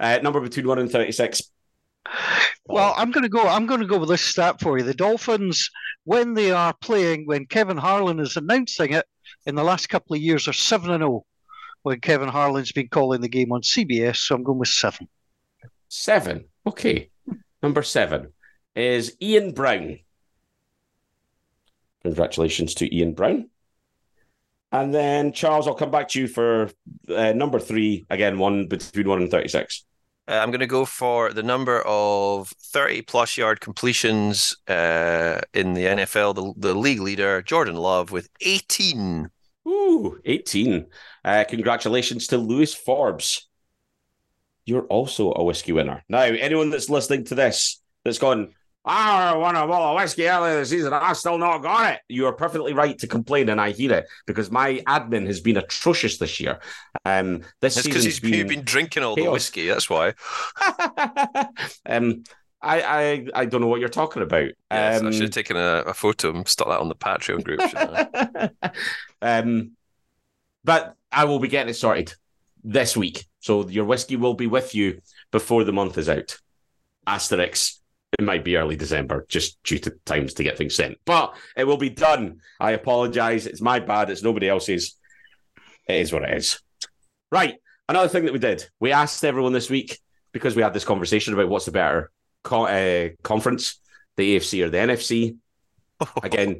uh, number between 1 and 36. Well, I'm going to go. I'm going to go with this stat for you. The Dolphins, when they are playing, when Kevin Harlan is announcing it, in the last couple of years, are seven and zero. Oh when Kevin Harlan's been calling the game on CBS, so I'm going with seven. Seven. Okay. Number seven is Ian Brown. Congratulations to Ian Brown. And then Charles, I'll come back to you for uh, number three again, one between one and thirty-six. Uh, I'm going to go for the number of 30 plus yard completions uh, in the NFL. The, the league leader, Jordan Love, with 18. Ooh, 18. Uh, congratulations to Lewis Forbes. You're also a whiskey winner. Now, anyone that's listening to this that's gone, I won a bottle of whiskey earlier this season. I still not got it. You are perfectly right to complain, and I hear it because my admin has been atrocious this year. Um, this It's because he's been, been, drinking all the whiskey. That's why. um, I, I I don't know what you're talking about. Yes, I Um, should have taken a, a photo and stuck that on the Patreon group. um, but I will be getting it sorted this week. So your whiskey will be with you before the month is out. Asterix. It might be early December, just due to times to get things sent. But it will be done. I apologize. It's my bad. It's nobody else's. It is what it is. Right. Another thing that we did, we asked everyone this week because we had this conversation about what's the better co- uh, conference, the AFC or the NFC. Again,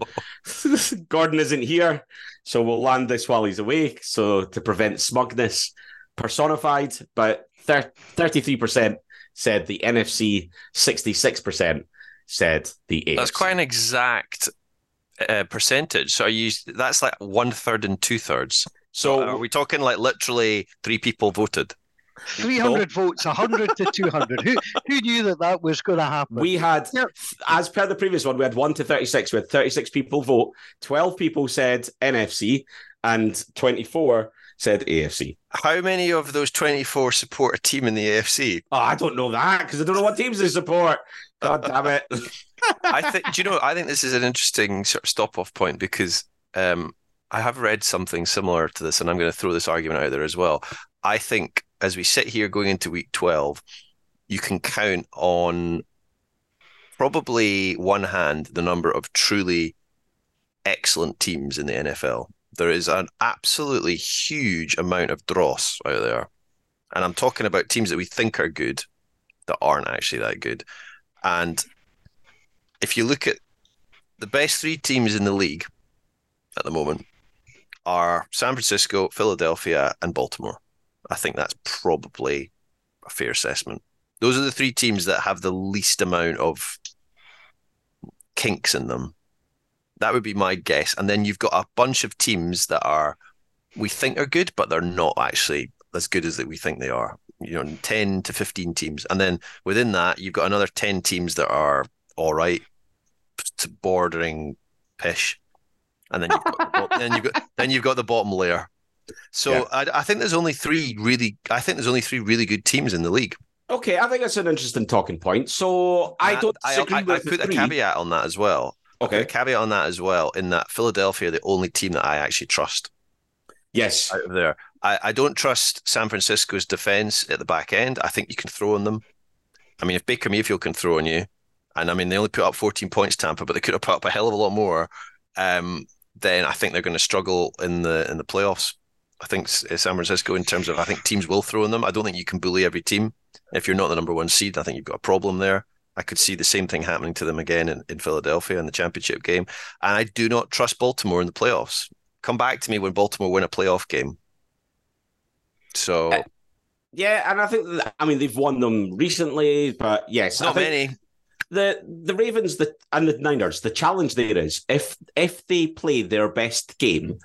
Gordon isn't here, so we'll land this while he's away. So to prevent smugness personified, but thir- 33% said the NFC, 66% said the AFC. That's quite an exact uh, percentage. So are you that's like one third and two thirds. so are we talking like literally three people voted? 300 votes, 100 to 200. Who, who knew that that was going to happen? we had, Yep. as per the previous one, we had 1 to 36. We had 36 people vote, 12 people said NFC, and 24 said AFC. How many of those 24 support a team in the AFC? Oh, I don't know that because I don't know what teams they support. God damn it. I think do you know I think this is an interesting sort of stop off point because um, I have read something similar to this and I'm going to throw this argument out there as well. I think as we sit here going into week 12 you can count on probably one hand the number of truly excellent teams in the NFL. There is an absolutely huge amount of dross out there. And I'm talking about teams that we think are good that aren't actually that good. And if you look at the best three teams in the league at the moment are San Francisco, Philadelphia, and Baltimore. I think that's probably a fair assessment. Those are the three teams that have the least amount of kinks in them. That would be my guess. And then you've got a bunch of teams that are we think are good, but they're not actually as good as that we think they are. You know, 10 to 15 teams. And then within that, you've got another 10 teams that are all right to bordering pish. And then you've got, then you've got then you've got the bottom layer. So Yeah. I, I think there's only three really I think there's only three really good teams in the league. Okay, I think that's an interesting talking point. So I don't I, I, I the put a three. caveat on that as well. Okay. a caveat on that as well. In that Philadelphia, are the only team that I actually trust Yes. out of there. I, I don't trust San Francisco's defense at the back end. I think you can throw on them. I mean, if Baker Mayfield can throw on you, and I mean they only put up 14 points, Tampa, but they could have put up a hell of a lot more. Um, then I think they're going to struggle in the in the playoffs. I think San Francisco, in terms of, I think teams will throw on them. I don't think you can bully every team. If you're not the number one seed, I think you've got a problem there. I could see the same thing happening to them again in, in Philadelphia in the championship game. And I do not trust Baltimore in the playoffs. Come back to me when Baltimore win a playoff game. So Uh, Yeah, and I think that, I mean they've won them recently, but yes, not many. the the Ravens the and the Niners. The challenge there is if if they play their best game,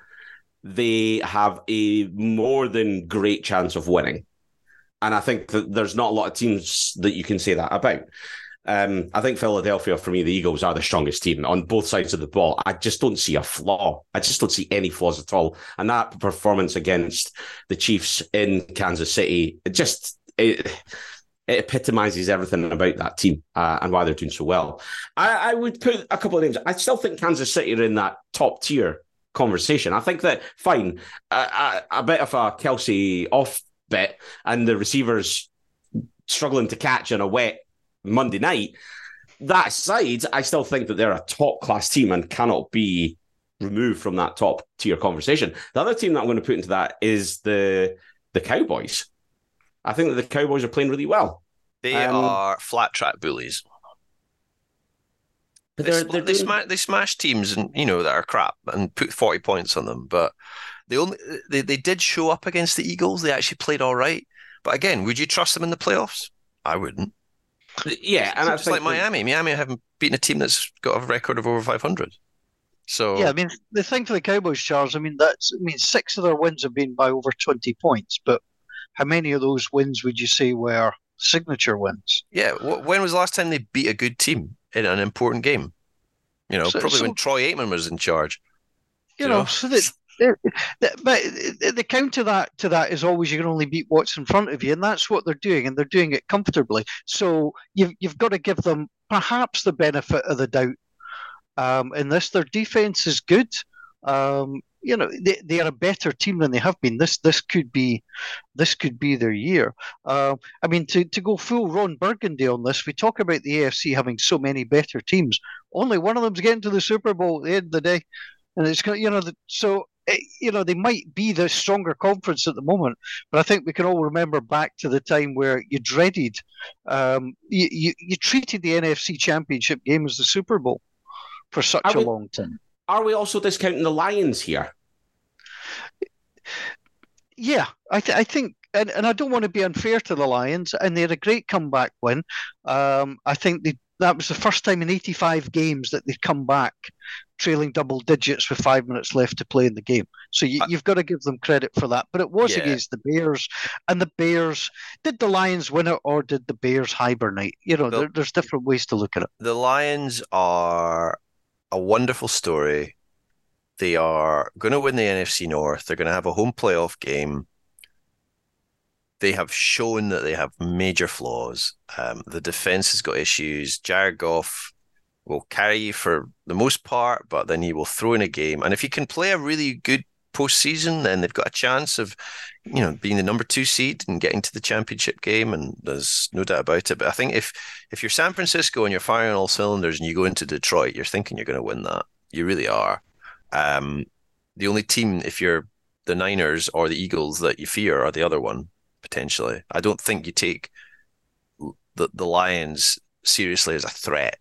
they have a more than great chance of winning. And I think that there's not a lot of teams that you can say that about. Um, I think Philadelphia, for me, the Eagles are the strongest team on both sides of the ball. I just don't see a flaw. I just don't see any flaws at all. And that performance against the Chiefs in Kansas City, it just it, it epitomizes everything about that team uh, and why they're doing so well. I, I would put a couple of names. I still think Kansas City are in that top tier conversation. I think that fine, a, a, a bit of a Kelce off bit, and the receivers struggling to catch in a wet Monday night. That aside, I still think that they're a top class team and cannot be removed from that top tier conversation. The other team that I'm going to put into that is the the Cowboys. I think that the Cowboys are playing really well. They Um, are flat track bullies. But They, they're, they, doing- smash, they smash teams and you know that are crap and put 40 points on them. But they only they, they did show up against the Eagles. They actually played all right. But again, would you trust them in the playoffs? I wouldn't. Yeah, and it's like Miami. Miami haven't beaten a team that's got a record of over 500. So yeah, I mean the thing for the Cowboys, Charles. I mean that's I mean six of their wins have been by over 20 points, but how many of those wins would you say were signature wins? Yeah, when was the last time they beat a good team in an important game? You know, so, probably so, when Troy Aikman was in charge. You, you know, know, so that but the counter that to that is always you can only beat what's in front of you, and that's what they're doing, and they're doing it comfortably. So you've you've got to give them perhaps the benefit of the doubt. Um, in this, their defense is good. Um, you know, they, they are a better team than they have been. This this could be this could be their year. Uh, I mean, to, to go full Ron Burgundy on this, we talk about the AFC having so many better teams. Only one of them's getting to the Super Bowl at the end of the day, and it's you know so Eh, you know, they might be the stronger conference at the moment, but I think we can all remember back to the time where you dreaded, um, you, you, you treated the NFC Championship game as the Super Bowl for such are a we, long time. Are we also discounting the Lions here? Yeah, I, th- I think and, and I don't want to be unfair to the Lions, and they had a great comeback win. Um, I think they that was the first time in 85 games that they'd come back trailing double digits with five minutes left to play in the game. So you, uh, have got to give them credit for that. But it was yeah. against the Bears, and the Bears did the Lions win it or did the Bears hibernate? You know, the, there, there's different ways to look at it. The Lions are a wonderful story. They are going to win the NFC North. They're going to have a home playoff game they have shown that they have major flaws. Um, the defense has got issues. Jared Goff will carry you for the most part, but then he will throw in a game. And if he can play a really good postseason, then they've got a chance of, you know, being the number two seed and getting to the championship game. And there's no doubt about it. But I think if if you're San Francisco and you're firing all cylinders and you go into Detroit, you're thinking you're going to win that. You really are. Um, the only team, if you're the Niners or the Eagles that you fear, are the other one potentially. I don't think you take the the Lions seriously as a threat.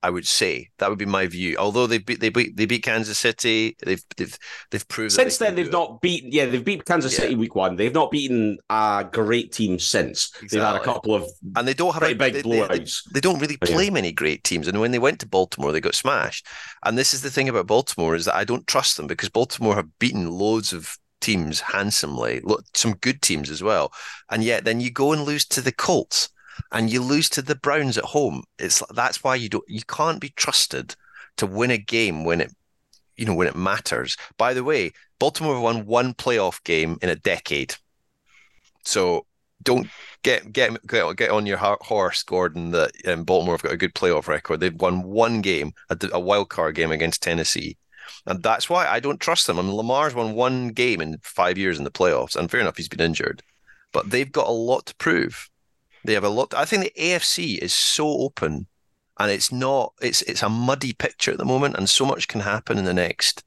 I would say that would be my view. Although they beat they beat they beat Kansas City, they've they've they've proved since they then they've not beaten. Yeah, they've beat Kansas yeah. City week one. They've not beaten a great team since. Exactly. They've had a couple of and they don't have a, big they, blowouts. They, they, they, don't really play yeah. many great teams. And when they went to Baltimore, they got smashed. And this is the thing about Baltimore is that I don't trust them because Baltimore have beaten loads of teams handsomely, look, some good teams as well. And yet then you go and lose to the Colts and you lose to the Browns at home. It's that's why you don't you can't be trusted to win a game when it you know when it matters. By the way, Baltimore won one playoff game in a decade. So don't get get get, on your horse, Gordon. That um, Baltimore have got a good playoff record. They've won one game, a, a wild card game against Tennessee. And that's why I don't trust them. I mean, Lamar's won one game in five years in the playoffs, and fair enough, he's been injured, but they've got a lot to prove. They have a lot. I think the AFC is so open, and it's not. It's it's a muddy picture at the moment, and so much can happen in the next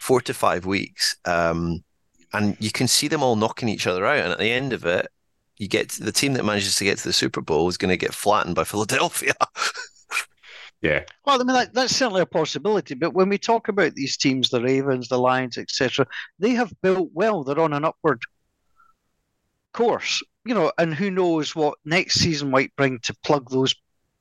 four to five weeks. Um, and you can see them all knocking each other out, and at the end of it, you get the team that manages to get to the Super Bowl is going to get flattened by Philadelphia. Yeah. Well, I mean, that, that's certainly a possibility. But when we talk about these teams, the Ravens, the Lions, etc., they have built well. They're on an upward course, you know, and who knows what next season might bring to plug those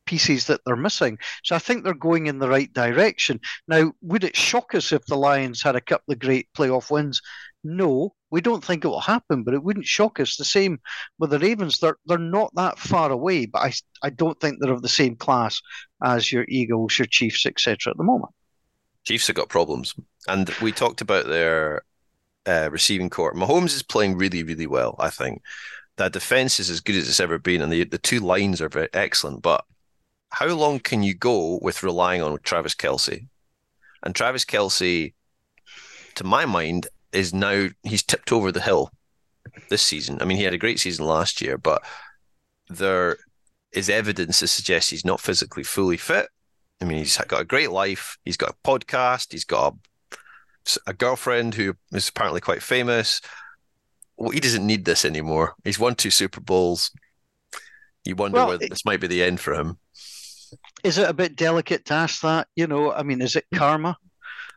pieces that they're missing. So I think they're going in the right direction. Now, would it shock us if the Lions had a couple of great playoff wins? No, we don't think it will happen, but it wouldn't shock us. The same with the Ravens; they're they're not that far away, but I I don't think they're of the same class as your Eagles, your Chiefs, etc. At the moment, Chiefs have got problems, and we talked about their uh, receiving corps. Mahomes is playing really, really well. I think that defense is as good as it's ever been, and the the two lines are very excellent. But how long can you go with relying on Travis Kelce? And Travis Kelce, to my mind, is now he's tipped over the hill this season. I mean, he had a great season last year, but there is evidence to suggest he's not physically fully fit. I mean, he's got a great life. He's got a podcast. He's got a, a girlfriend who is apparently quite famous. Well, he doesn't need this anymore. He's won two Super Bowls. You wonder well, whether this might be the end for him. Is it a bit delicate to ask that? You know, I mean, is it karma?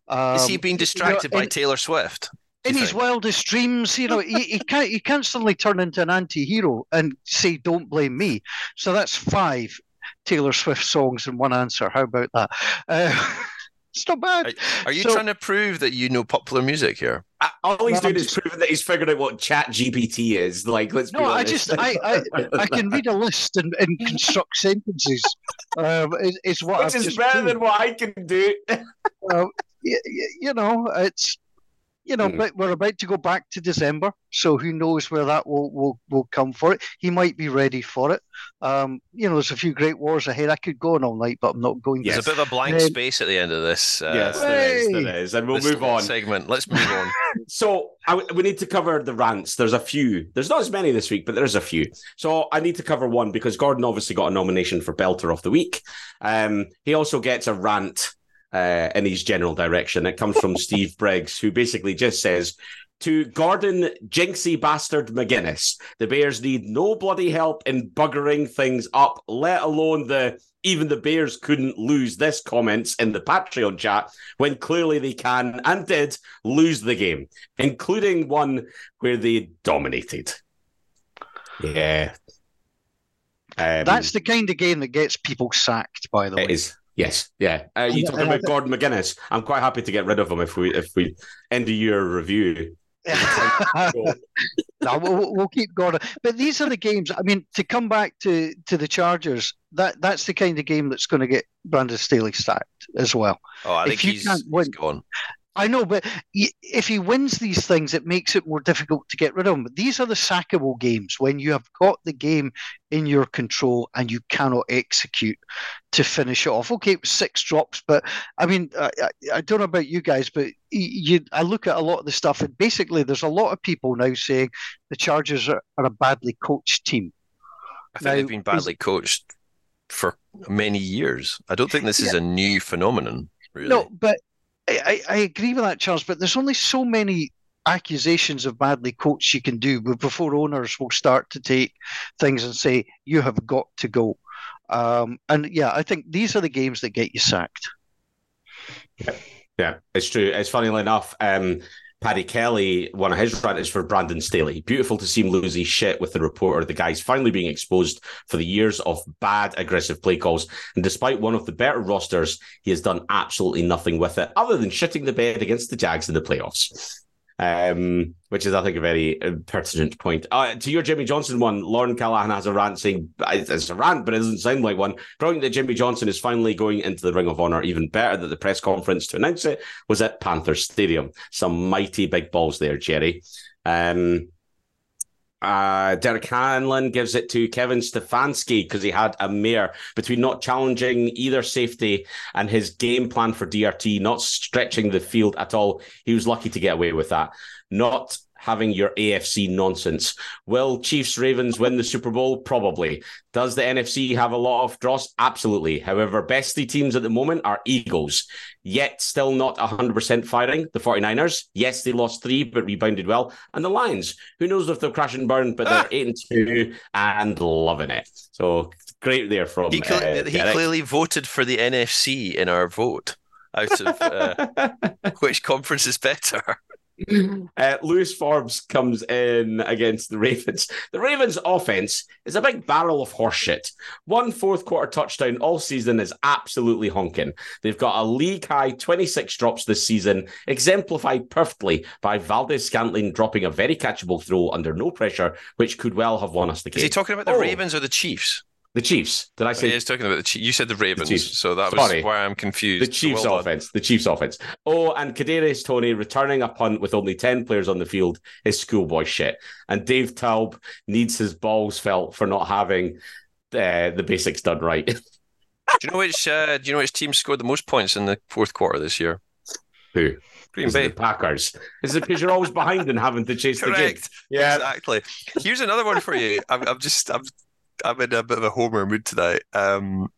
Um, is he being distracted you know, by Taylor Swift? In his wildest dreams, you know, he, he can't he can't suddenly turn into an anti-hero and say, "Don't blame me." So that's five Taylor Swift songs in one answer. How about that? Uh, it's not bad. Are, are you so, trying to prove that you know popular music here? all he's doing is proving that he's figured out what Chat GPT is. Like, let's be no, I just I, I, I can read a list and, and construct sentences. Um, is, is what which I've is better than what I can do. uh, you, you know, it's you know, mm. but we're about to go back to December, so who knows where that will, will, will come for it. He might be ready for it. Um, you know, there's a few great wars ahead. I could go on all night, but I'm not going yes. to. There's a bit of a blank um, space at the end of this. Uh, yes, there is, there is. And we'll move on. Segment. Let's move on. so I, we need to cover the rants. There's a few. There's not as many this week, but there's a few. So I need to cover one because Gordon obviously got a nomination for Belter of the Week. Um, he also gets a rant uh, in his general direction. It comes from Steve Briggs, who basically just says, to Gordon Jinxie Bastard McGuinness, the Bears need no bloody help in buggering things up, let alone the even the Bears couldn't lose this comments in the Patreon chat when clearly they can and did lose the game, including one where they dominated. Yeah. Um, That's the kind of game that gets people sacked, by the way. It is. Yes, yeah. Uh, you talking about Gordon McGuinness? I'm quite happy to get rid of him if we if we end the year review. no, we'll, we'll keep Gordon. But these are the games. I mean, to come back to to the Chargers, that that's the kind of game that's going to get Brandon Staley sacked as well. Oh, I think if you he's, can't win, he's gone. I know, but if he wins these things, it makes it more difficult to get rid of him. But these are the sackable games when you have got the game in your control and you cannot execute to finish it off. Okay, it was six drops, but I mean, I, I don't know about you guys, but you, I look at a lot of the stuff, and basically, there's a lot of people now saying the Chargers are, are a badly coached team. I think now, they've been badly coached for many years. I don't think this is a new phenomenon. Really. No, but I, I, agree with that, Charles, but there's only so many accusations of badly coached you can do before owners will start to take things and say, you have got to go. Um, and yeah, I think these are the games that get you sacked. Yeah, yeah it's true. It's funny enough. Um, Paddy Kelly, one of his rants for Brandon Staley. Beautiful to see him lose his shit with the reporter. The guy's finally being exposed for the years of bad, aggressive play calls. And despite one of the better rosters, he has done absolutely nothing with it other than shitting the bed against the Jags in the playoffs um, which is, I think, a very uh, pertinent point. Uh, to your Jimmy Johnson one, Lauren Callahan has a rant saying it's a rant, but it doesn't sound like one. Brilliant that Jimmy Johnson is finally going into the Ring of Honor. Even better that the press conference to announce it was at Panther Stadium. Some mighty big balls there, Jerry. Um, uh, Derek Hanlon gives it to Kevin Stefanski because he had a mare between not challenging either safety and his game plan for DRT, not stretching the field at all. He was lucky to get away with that. Not having your AFC nonsense. Will Chiefs Ravens win the Super Bowl? Probably. Does the NFC have a lot of draws? Absolutely. However, best bestie teams at the moment are Eagles, yet still not 100% firing. The 49ers, yes, they lost three, but rebounded well. And the Lions, who knows if they'll crash and burn, but they're 8 and 2 and loving it. So great there from. He, cl- uh, he clearly voted for the NFC in our vote out of uh, which conference is better. Uh, Lewis Forbes comes in against the Ravens. The Ravens' offense is a big barrel of horseshit. One fourth quarter touchdown all season is absolutely honking. They've got a league high 26 drops this season, exemplified perfectly by Valdes-Scantling dropping a very catchable throw under no pressure, which could well have won us the game. Is he talking about the oh. Ravens or the Chiefs? The Chiefs. Did I say? Yeah, he's talking about the Chiefs. You said the Ravens, the so that Sorry. was why I'm confused. The Chiefs well offense. The Chiefs offense. Oh, and Kadarius Toney returning a punt with only ten players on the field is schoolboy shit. And Dave Toub needs his balls felt for not having uh, the basics done right. do you know which? Uh, do you know which team scored the most points in the fourth quarter this year? Who? Green Bay Packers. Is it because you're always behind and having to chase Correct. the game? Yeah, exactly. Here's another one for you. I'm, I'm just I'm I'm in a bit of a homer mood tonight. Um,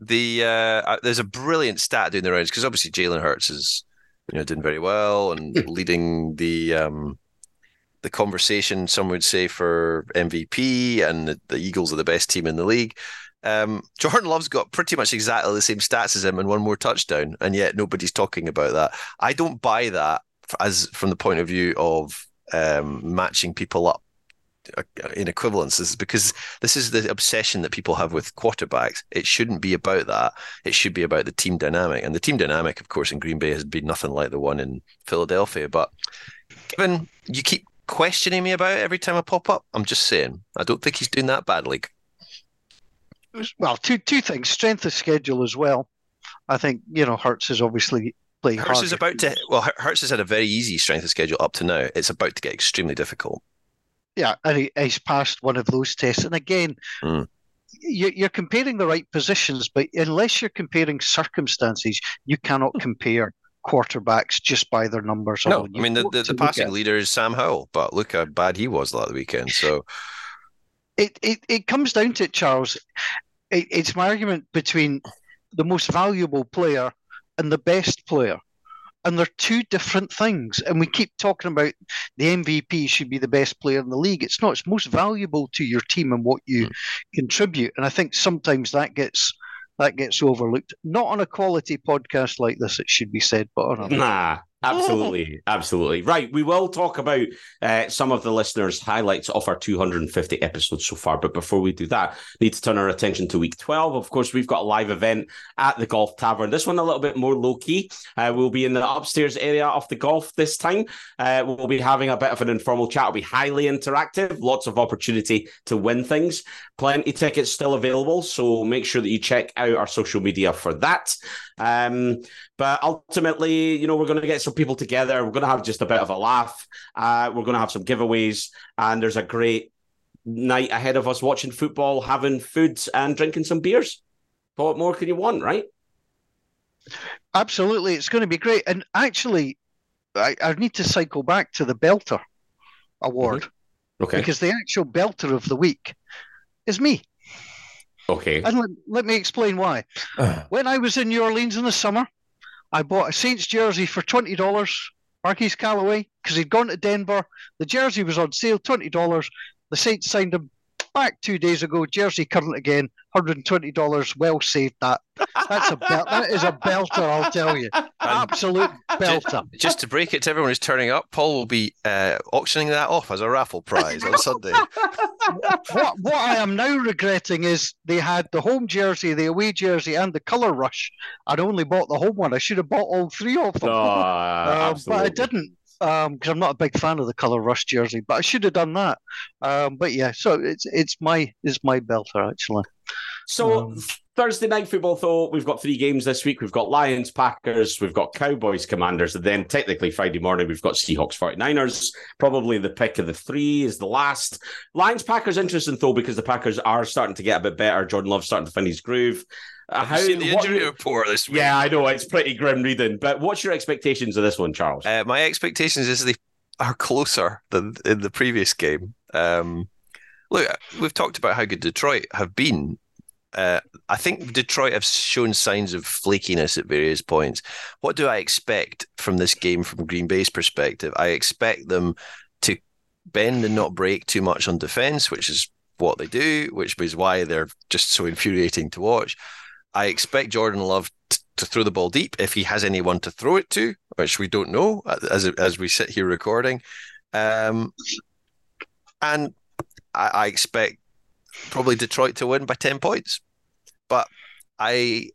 the uh, there's a brilliant stat doing the rounds because obviously Jalen Hurts is you know doing very well and leading the um, the conversation. Some would say for MVP, and the, the Eagles are the best team in the league. Um, Jordan Love's got pretty much exactly the same stats as him and one more touchdown, and yet nobody's talking about that. I don't buy that as from the point of view of um, matching people up in equivalences because this is the obsession that people have with quarterbacks. It shouldn't be about that. It should be about the team dynamic. And the team dynamic, of course, in Green Bay has been nothing like the one in Philadelphia. But given you keep questioning me about it every time I pop up, I'm just saying I don't think he's doing that badly. Well, two two things: strength of schedule as well. I think you know Hurts is obviously playing. Hurts is about to. Well, Hurts has had a very easy strength of schedule up to now. It's about to get extremely difficult. Yeah, and he, he's passed one of those tests. And again, Mm. you, you're comparing the right positions, but unless you're comparing circumstances, you cannot compare quarterbacks just by their numbers. No. I mean the, the, the passing leader is Sam Howell, but look how bad he was that weekend. So it, it, it comes down to it, Charles. It, it's my argument between the most valuable player and the best player. And they're two different things. And we keep talking about the MVP should be the best player in the league. It's not. It's most valuable to your team and what you hmm. contribute. And I think sometimes that gets that gets overlooked. Not on a quality podcast like this, it should be said, but on a Nah, absolutely, absolutely. Right, we will talk about uh, some of the listeners' highlights of our 250 episodes so far. But before we do that, need to turn our attention to week 12. Of course, we've got a live event at the Golf Tavern. This one a little bit more low key. Uh, we'll be in the upstairs area of the golf this time. Uh, we'll be having a bit of an informal chat. It'll be highly interactive, lots of opportunity to win things. Plenty tickets still available, so make sure that you check out our social media for that. Um, but ultimately, you know, we're going to get some people together. We're going to have just a bit of a laugh. Uh, we're going to have some giveaways, and there's a great night ahead of us watching football, having foods, and drinking some beers. What more can you want, right? Absolutely, it's going to be great. And actually, I, I need to cycle back to the Belter Award Okay. because the actual Belter of the week is me. Okay. And let, let me explain why. When I was in New Orleans in the summer, I bought a Saints jersey for twenty dollars. Marquez Callaway, because he'd gone to Denver. The jersey was on sale, twenty dollars. The Saints signed him back two days ago. Jersey current again, hundred and twenty dollars. Well saved that. That's a bel- that is a belter, I'll tell you. Absolute belter. just to break it to everyone who's turning up, Paul will be uh, auctioning that off as a raffle prize on Sunday. What what I am now regretting is they had the home jersey, the away jersey, and the colour rush. I'd only bought the home one. I should have bought all three of them. No, Um, but I didn't because I'm not a big fan of the color rush jersey. But I should have done that. Um, but yeah, so it's it's my it's my belter actually. So Um, Thursday night football, though, we've got three games this week. We've got Lions, Packers, we've got Cowboys, Commanders, and then technically Friday morning we've got Seahawks, 49ers. Probably the pick of the three is the last. Lions, Packers, interesting though, because the Packers are starting to get a bit better. Jordan Love's starting to find his groove. Uh, seen the what- injury report this week? Yeah, I know it's pretty grim reading, but what's your expectations of this one, Charles? Uh, my expectations is they are closer than in the previous game. Um, look, we've talked about how good Detroit have been. Uh, I think Detroit have shown signs of flakiness at various points. What do I expect from this game from Green Bay's perspective? I expect them to bend and not break too much on defense, which is what they do, which is why they're just so infuriating to watch. I expect Jordan Love to throw the ball deep if he has anyone to throw it to, which we don't know as as we sit here recording. Um, and I, I expect probably Detroit to win by ten points, but I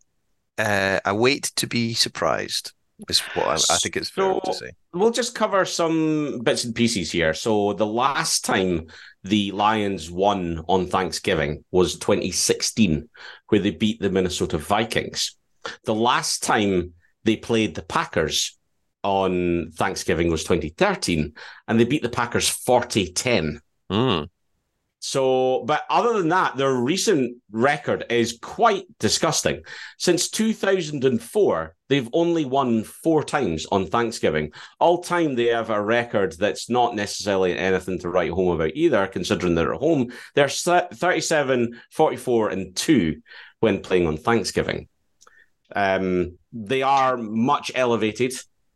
uh, I wait to be surprised. Is what I, I think it's fair to say. We'll just cover some bits and pieces here. So the last time the Lions won on Thanksgiving was 2016, where they beat the Minnesota Vikings. The last time they played the Packers on Thanksgiving was 2013, and they beat the Packers 40 10. Mm. So, but other than that, their recent record is quite disgusting. Since 2004, they've only won four times on Thanksgiving. All time, they have a record that's not necessarily anything to write home about either, considering they're at home. They're se- 37, 44, and 2 when playing on Thanksgiving. Um, they are much elevated.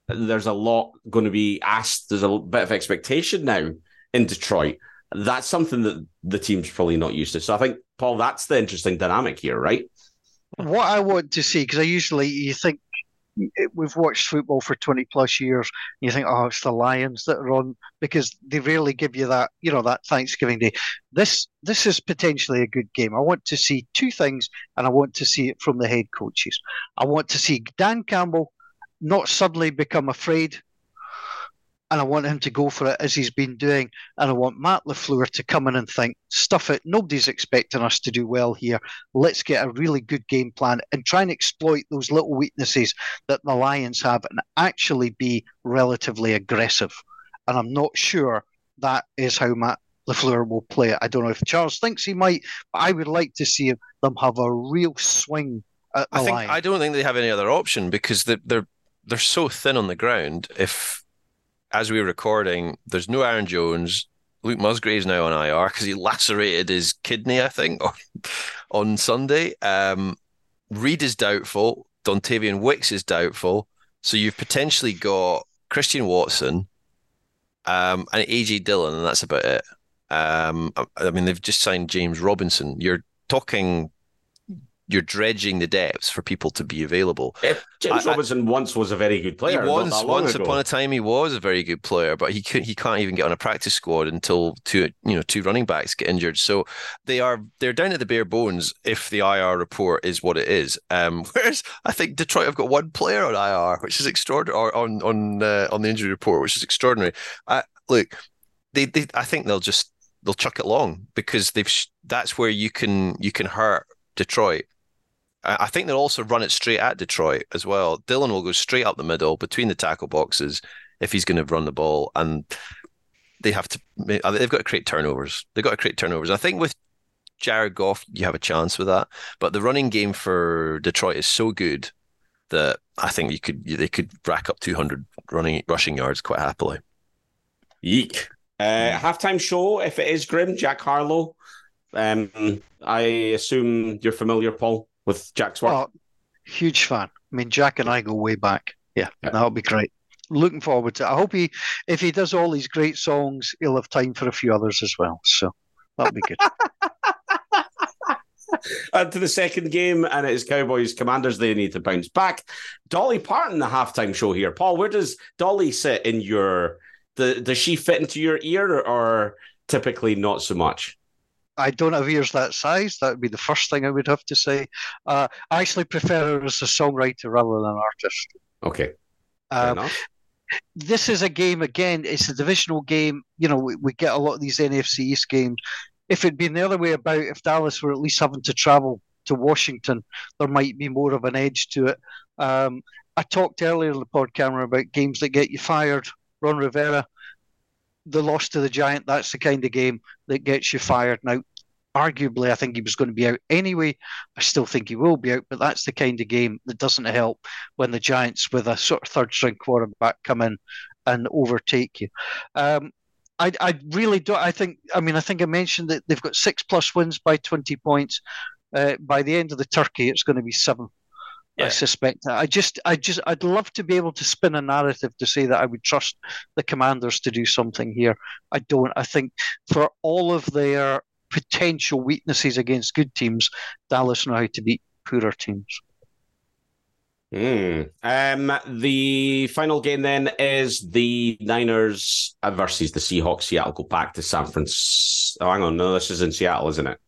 There's a lot going to be asked. There's a bit of expectation now in Detroit that's something that the team's probably not used to. So I think, Paul, that's the interesting dynamic here, right? what I want to see because I usually you think eh, we've watched football for 20 plus years. You think, oh, it's the Lions that are on because they rarely give you that, you know, that Thanksgiving Day. This this is potentially a good game. I want to see two things, and I want to see it from the head coaches. I want to see Dan Campbell not suddenly become afraid and I want him to go for it as he's been doing. And I want Matt LaFleur to come in and think, stuff it, nobody's expecting us to do well here. Let's get a really good game plan and try and exploit those little weaknesses that the Lions have and actually be relatively aggressive. And I'm not sure that is how Matt LaFleur will play it. I don't know if Charles thinks he might, but I would like to see them have a real swing I think Lions. I don't think they have any other option because they're they're, they're so thin on the ground. If as we're recording, there's no Aaron Jones. Luke Musgrave's now on IR because he lacerated his kidney, I think, on, on Sunday. Um, Reed is doubtful. Dontayvion Wicks is doubtful. So you've potentially got Christian Watson um, and AJ Dillon, and that's about it. Um, I mean, they've just signed James Robinson. You're talking you're dredging the depths for people to be available. If James I, Robinson I, once was a very good player. He once, once ago. upon a time, he was a very good player, but he could, he can't even get on a practice squad until two you know two running backs get injured. So they are they're down to the bare bones if the IR report is what it is. Um, whereas I think Detroit have got one player on IR, which is extraordinary, or on on uh, on the injury report, which is extraordinary. I, look, they, they I think they'll just they'll chuck it long because they've that's where you can you can hurt Detroit I think they'll also run it straight at Detroit as well. Dillon will go straight up the middle between the tackle boxes if he's going to run the ball, and they have to. They've got to create turnovers. They've got to create turnovers. I think with Jared Goff, you have a chance with that, but the running game for Detroit is so good that I think you could they could rack up 200 running rushing yards quite happily. Yeek. Uh, halftime show, if it is grim, Jack Harlow. Um, I assume you're familiar, Paul with Jack's Swart? Oh, huge fan. I mean, Jack and I go way back. Yeah, yeah. that'll be great. Looking forward to it. I hope he, if he does all these great songs, he'll have time for a few others as well. So that'll be good. and to the second game, and it is Cowboys Commanders. They need to bounce back. Dolly Parton, the halftime show here. Paul, where does Dolly sit in your? The, does she fit into your ear, or, or typically not so much? I don't have ears that size. That would be the first thing I would have to say. Uh, I actually prefer her as a songwriter rather than an artist. Okay. Um, this is a game again. It's a divisional game. You know, we, we, get a lot of these NFC East games. If it'd been the other way about, if Dallas were at least having to travel to Washington, there might be more of an edge to it. Um, I talked earlier in the pod Cameron about games that get you fired. Ron Rivera the loss to the Giant, that's the kind of game that gets you fired. Now, arguably, I think he was going to be out anyway. I still think he will be out, but that's the kind of game that doesn't help when the Giants, with a sort of third string quarterback, come in and overtake you. Um, I, I really don't. I think. I mean, I think I mentioned that they've got six plus wins by twenty points. Uh, by the end of the turkey, it's going to be seven. Yeah. I suspect. I just, I just, I'd love to be able to spin a narrative to say that I would trust the commanders to do something here. I don't. I think for all of their potential weaknesses against good teams, Dallas know how to beat poorer teams. Mm. Um, the final game then is the Niners versus the Seahawks. Seattle go back to San Francisco. Oh, hang on, no, this is in Seattle, isn't it?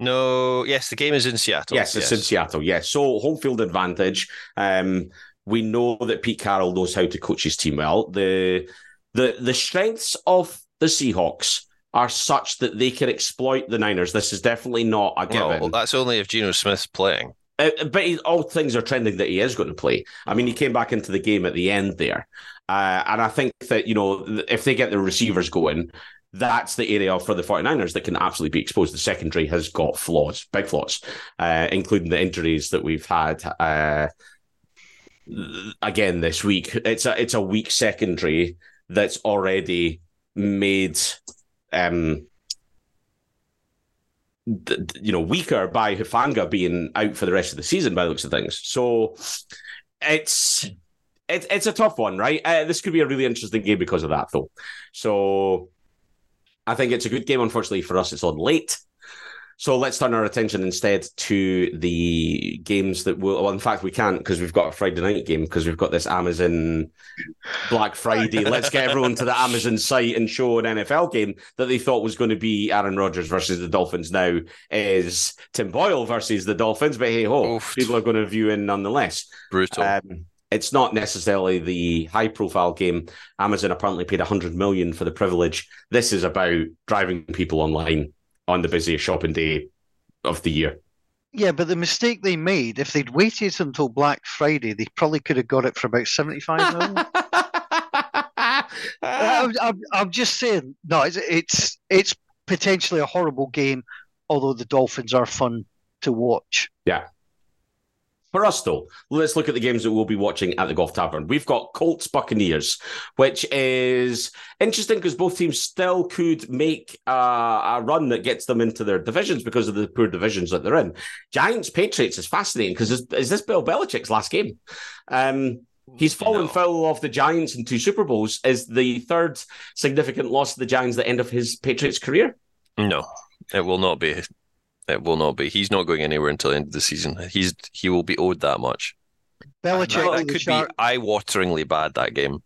No, yes, the game is in Seattle. Yes, it's yes. in Seattle. Yes, so home field advantage. Um, we know that Pete Carroll knows how to coach his team well. The the the strengths of the Seahawks are such that they can exploit the Niners. This is definitely not a given. Well, that's only if Geno Smith's playing. Uh, but he, all things are trending that he is going to play. I mean, he came back into the game at the end there, uh, and I think that you know if they get the receivers going, that's the area for the 49ers that can absolutely be exposed. The secondary has got flaws, big flaws, uh, including the injuries that we've had uh, again this week. It's a it's a weak secondary that's already made um, you know weaker by Hufanga being out for the rest of the season by the looks of things. So it's it's it's a tough one, right? Uh, this could be a really interesting game because of that, though. So I think it's a good game. Unfortunately for us, it's on late. So let's turn our attention instead to the games that will. Well, in fact, we can't because we've got a Friday night game because we've got this Amazon Black Friday. let's get everyone to the Amazon site and show an NFL game that they thought was going to be Aaron Rodgers versus the Dolphins. Now is Tim Boyle versus the Dolphins, but hey ho, people are going to view in nonetheless. Brutal. Um, it's not necessarily the high profile game. Amazon apparently paid 100 million for the privilege. This is about driving people online on the busiest shopping day of the year. Yeah, but the mistake they made, if they'd waited until Black Friday, they probably could have got it for about 75 million. Uh, I'm, I'm, I'm just saying, no, it's, it's it's potentially a horrible game, although the Dolphins are fun to watch. For us, though, let's look at the games that we'll be watching at the Golf Tavern. We've got Colts Buccaneers, which is interesting because both teams still could make uh, a run that gets them into their divisions because of the poor divisions that they're in. Giants Patriots is fascinating because is, is this Bill Belichick's last game? Um, He's fallen No. foul of the Giants in two Super Bowls. Is the third significant loss of the Giants the end of his Patriots career? No, it will not be. It will not be. He's not going anywhere until the end of the season. He's he will be owed that much. Belichick, That, to that the could Char- be eye-wateringly bad. That game.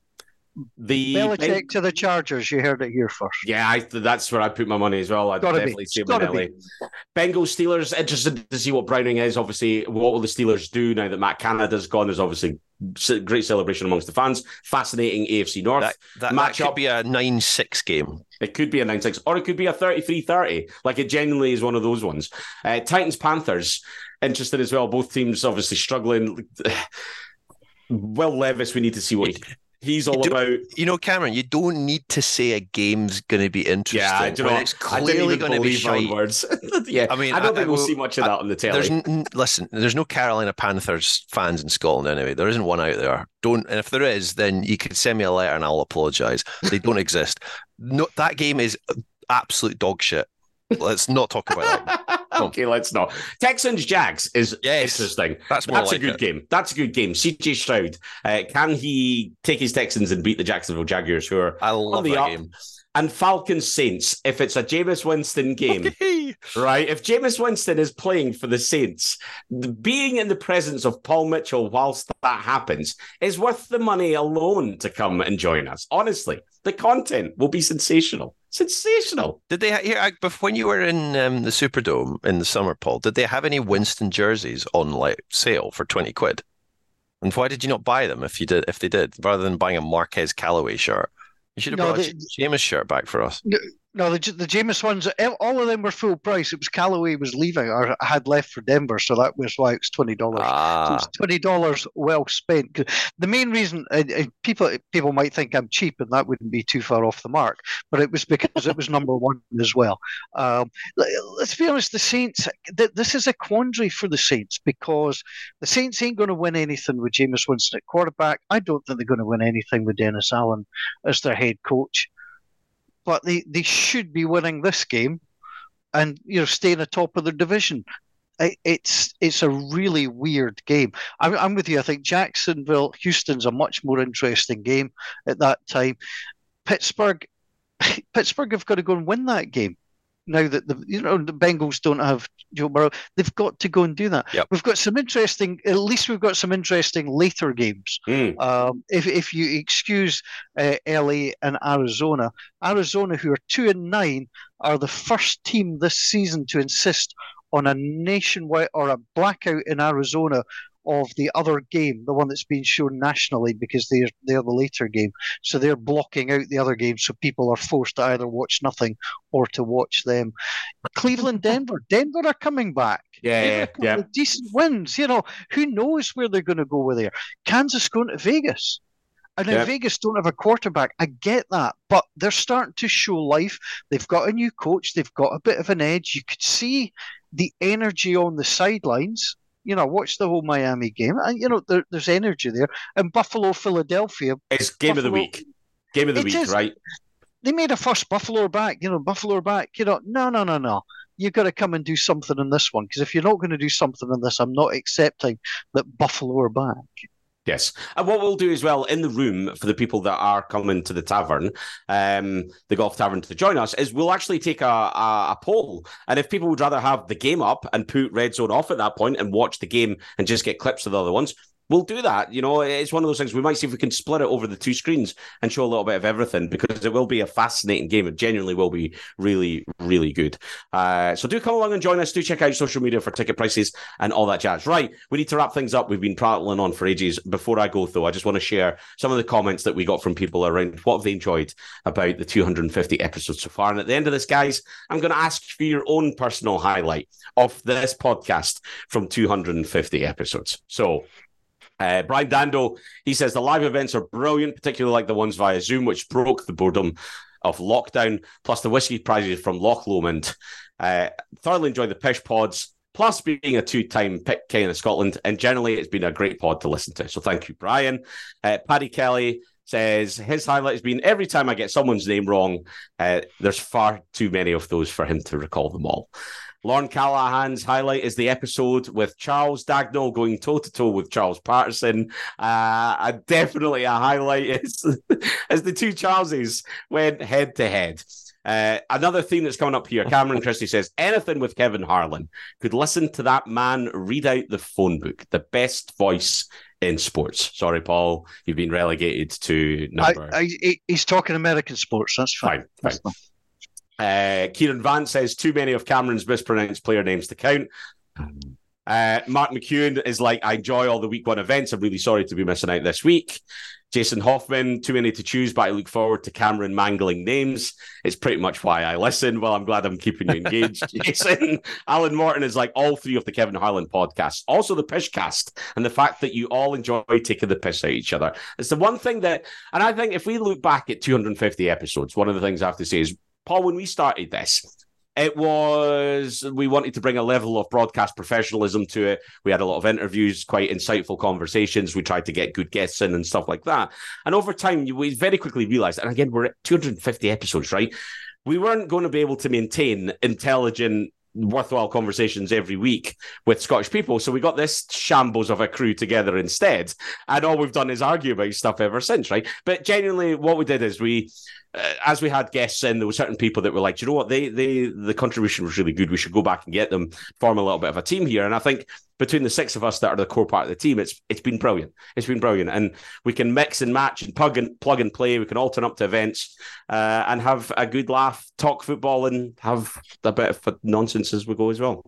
The Belichick to the Chargers. You heard it here first. Yeah, I, that's where I put my money as well. I'd Gotta be. definitely see It's him in gotta LA. be. Bengals Steelers. Interested to see what Browning is. Obviously, what will the Steelers do now that Matt Canada's gone? There's obviously c- great celebration amongst the fans. Fascinating AFC North. That that, that Match up. could be a nine-six game. It could be a 9 6, or it could be a 33 30. Like it genuinely is one of those ones. Uh, Titans Panthers, interested as well. Both teams obviously struggling. Will Levis, we need to see what he, he's all do- about. You know, Cameron, you don't need to say a game's going to be interesting. Yeah, do you know it's clearly going to be shite. words. yeah, I mean, I don't I- think I we'll will- see much of I- that on the telly. There's n- listen. There's no Carolina Panthers fans in Scotland anyway. There isn't one out there. Don't. And if there is, then you could send me a letter and I'll apologise. They don't exist. No, that game is absolute dog shit. Let's not talk about that. okay, let's not. Texans Jags is Yes, interesting. That's That's like a good it. game. That's a good game. CJ Stroud, uh, can he take his Texans and beat the Jacksonville Jaguars, who are I love the that up. game. and Falcons Saints? If it's a Jameis Winston game, right? If Jameis Winston is playing for the Saints, being in the presence of Paul Mitchell whilst that happens is worth the money alone to come and join us. Honestly, the content will be sensational. Sensational. Did they ha- here when you were in um, the Superdome in the summer, Paul? Did they have any Winston jerseys on like sale for twenty quid? And why did you not buy them if you did? If they did, rather than buying a Marquez Callaway shirt, you should have No, brought they- a Jameis shirt back for us. No, the the Jameis ones, all of them were full price. It was Callaway was leaving or had left for Denver, so that was why it was twenty dollars. So it Ah, was twenty dollars well spent. The main reason uh, uh, people people might think I'm cheap, and that wouldn't be too far off the mark, but it was because it was number one as well. Um, let's be honest, the Saints. Th- this is a quandary for the Saints because the Saints ain't going to win anything with Jameis Winston at quarterback. I don't think they're going to win anything with Dennis Allen as their head coach. But they, they should be winning this game, and you know staying atop of their division it- it's it's a really weird game. I'm, I'm with you. I think Jacksonville, Houston's a much more interesting game at that time. Pittsburgh, Pittsburgh have got to go and win that game. Now that the you know the Bengals don't have Joe Burrow, they've got to go and do that. Yep. We've got some interesting. At least we've got some interesting later games. Mm. Um, if if you excuse uh, LA and Arizona, Arizona, who are two and nine, are the first team this season to insist on a nationwide or a blackout in Arizona of the other game, the one that's being shown nationally because they're they're the later game. So they're blocking out the other game, so people are forced to either watch nothing or to watch them. Cleveland, Denver, Denver are coming back. Yeah, yeah, got a couple yeah. Decent wins, you know. Who knows where they're going to go with there? Kansas going to Vegas. And now Yeah. Vegas don't have a quarterback. I get that, but they're starting to show life. They've got a new coach. They've got a bit of an edge. You could see the energy on the sidelines. You know, watch the whole Miami game, and you know there, there's energy there. And Buffalo, Philadelphia, It's game of the week. Game of the week, is. right? they made a first Buffalo back. You know, Buffalo back. You know, no, no, no, no. You've got to come and do something in this one because if you're not going to do something in this, I'm not accepting that Buffalo are back. Yes. And what we'll do as well in the room for the people that are coming to the tavern, um, the golf tavern to join us, is we'll actually take a, a, a, poll. And if people would rather have the game up and put Red Zone off at that point and watch the game and just get clips of the other ones, we'll do that. You know, it's one of those things. We might see if we can split it over the two screens and show a little bit of everything because it will be a fascinating game. It genuinely will be really, really good. Uh, so do come along and join us. Do check out social media for ticket prices and all that jazz. Right, we need to wrap things up. We've been prattling on for ages. Before I go, though, I just want to share some of the comments that we got from people around what have they enjoyed about the 250 episodes so far. And at the end of this, guys, I'm going to ask for your own personal highlight of this podcast from 250 episodes. So uh, Brian Dando, he says the live events are brilliant, particularly like the ones via Zoom, which broke the boredom of lockdown, plus the whiskey prizes from Loch Lomond. Uh, thoroughly enjoyed the Pish pods, plus being a two-time pick king of Scotland, and generally it's been a great pod to listen to. So thank you, Brian. Uh, Paddy Kelly says his highlight has been every time I get someone's name wrong. Uh, there's far too many of those for him to recall them all. Lorne Callahan's highlight is the episode with Charles Dagnall going toe to toe with Charles Patterson. Uh, definitely a highlight is as the two Charleses went head to head. Uh, another theme that's coming up here, Cameron Christie says, anything with Kevin Harlan. Could listen to that man read out the phone book, the best voice in sports. Sorry, Paul, you've been relegated to number. I, I, he's talking American sports. That's fine. fine, fine. That's fine. Uh, Kieran Vance says too many of Cameron's mispronounced player names to count. Uh, Mark McEwen is like, I enjoy all the week one events. I'm really sorry to be missing out this week. Jason Hoffman, too many to choose, but I look forward to Cameron mangling names. It's pretty much why I listen. Well, I'm glad I'm keeping you engaged, Jason. Alan Morton is like all three of the Kevin Harlan podcasts, also the Pishcast, and the fact that you all enjoy taking the piss out each other. It's the one thing that, and I think if we look back at 250 episodes, one of the things I have to say is Paul, when we started this, it was we wanted to bring a level of broadcast professionalism to it. We had a lot of interviews, quite insightful conversations. We tried to get good guests in and stuff like that. And over time, we very quickly realized, and again, we're at 250 episodes, right? We weren't going to be able to maintain intelligent worthwhile conversations every week with Scottish people. So we got this shambles of a crew together instead. And all we've done is argue about stuff ever since, right? But genuinely, what we did is we uh, as we had guests in, there were certain people that were like, you know what, they they the contribution was really good. We should go back and get them, form a little bit of a team here. And I think between the six of us that are the core part of the team, it's it's been brilliant. It's been brilliant, and we can mix and match and plug and plug and play. We can alternate up to events uh, and have a good laugh, talk football, and have a bit of nonsense as we go as well.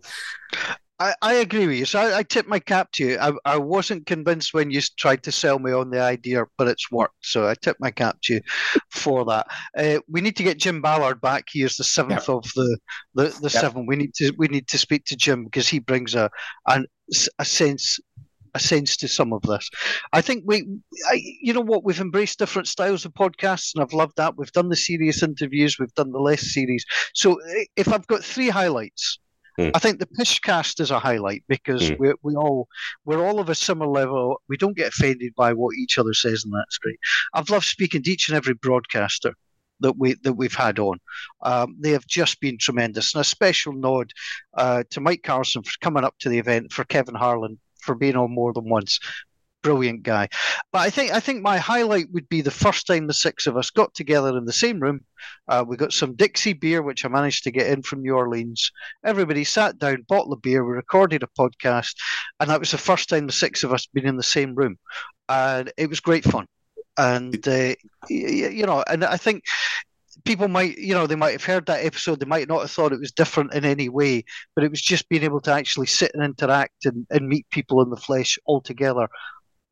I, I agree with you. So I, I tip my cap to you. I, I wasn't convinced when you tried to sell me on the idea, but it's worked. So I tip my cap to you for that. Uh, we need to get Jim Ballard back. He is the seventh yep. of the the, the yep. seven. We need to we need to speak to Jim because he brings a an, a sense a sense to some of this. I think we, I, you know what, we've embraced different styles of podcasts, and I've loved that. We've done the serious interviews, we've done the less series. So if I've got three highlights, Mm. I think the Pishcast is a highlight because mm. we we all we're all of a similar level. We don't get offended by what each other says, and that's great. I've loved speaking to each and every broadcaster that we that we've had on. Um, they have just been tremendous, and a special nod uh, to Mike Carson for coming up to the event, for Kevin Harlan for being on more than once, brilliant guy. But I think I think my highlight would be the first time the six of us got together in the same room. Uh, we got some Dixie beer, which I managed to get in from New Orleans. Everybody sat down, bottle of beer. We recorded a podcast, and that was the first time the six of us been in the same room, and it was great fun. And uh, you know, and I think people might, you know, they might have heard that episode. They might not have thought it was different in any way, but it was just being able to actually sit and interact and, and meet people in the flesh all together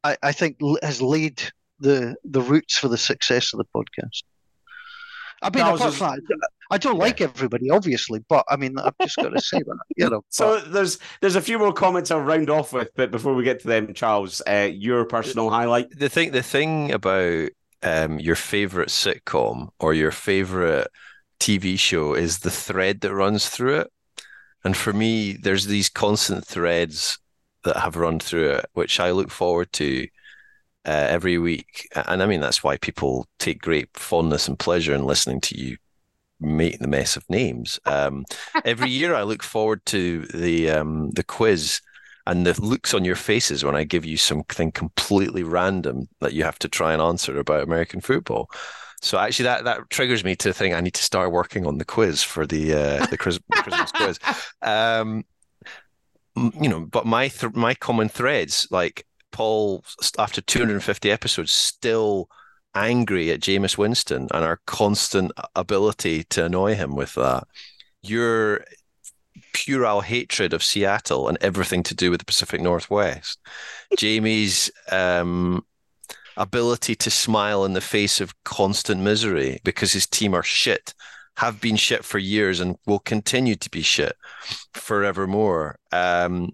I, I think has laid the the roots for the success of the podcast. I mean, apart from that, I don't yeah. like everybody, obviously, but I mean, I've just got to say that, you know. So but. there's there's a few more comments I'll round off with, but before we get to them, Charles, uh, your personal highlight. The thing, the thing about um, your favorite sitcom or your favorite TV show is the thread that runs through it. And for me, there's these constant threads that have run through it, which I look forward to uh, every week. And I mean, that's why people take great fondness and pleasure in listening to you make the mess of names. Um, every year, I look forward to the um, the quiz. and the looks on your faces when I give you something completely random that you have to try and answer about American football. So actually, that that triggers me to think I need to start working on the quiz for the uh, the Christmas quiz. Um, you know, but my th- my common threads, like Paul, after 250 episodes, still angry at Jameis Winston and our constant ability to annoy him with that. Your puerile hatred of Seattle and everything to do with the Pacific Northwest. Jamie's um, ability to smile in the face of constant misery because his team are shit, have been shit for years and will continue to be shit forevermore. Um,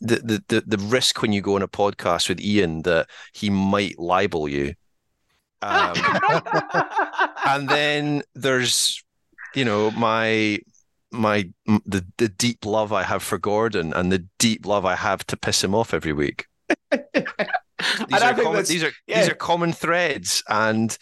the, the, the, the risk when you go on a podcast with Ian that he might libel you. Um, and then there's, you know, my my the the deep love I have for Gordon and the deep love I have to piss him off every week. these, are common, these are yeah. these are common threads, and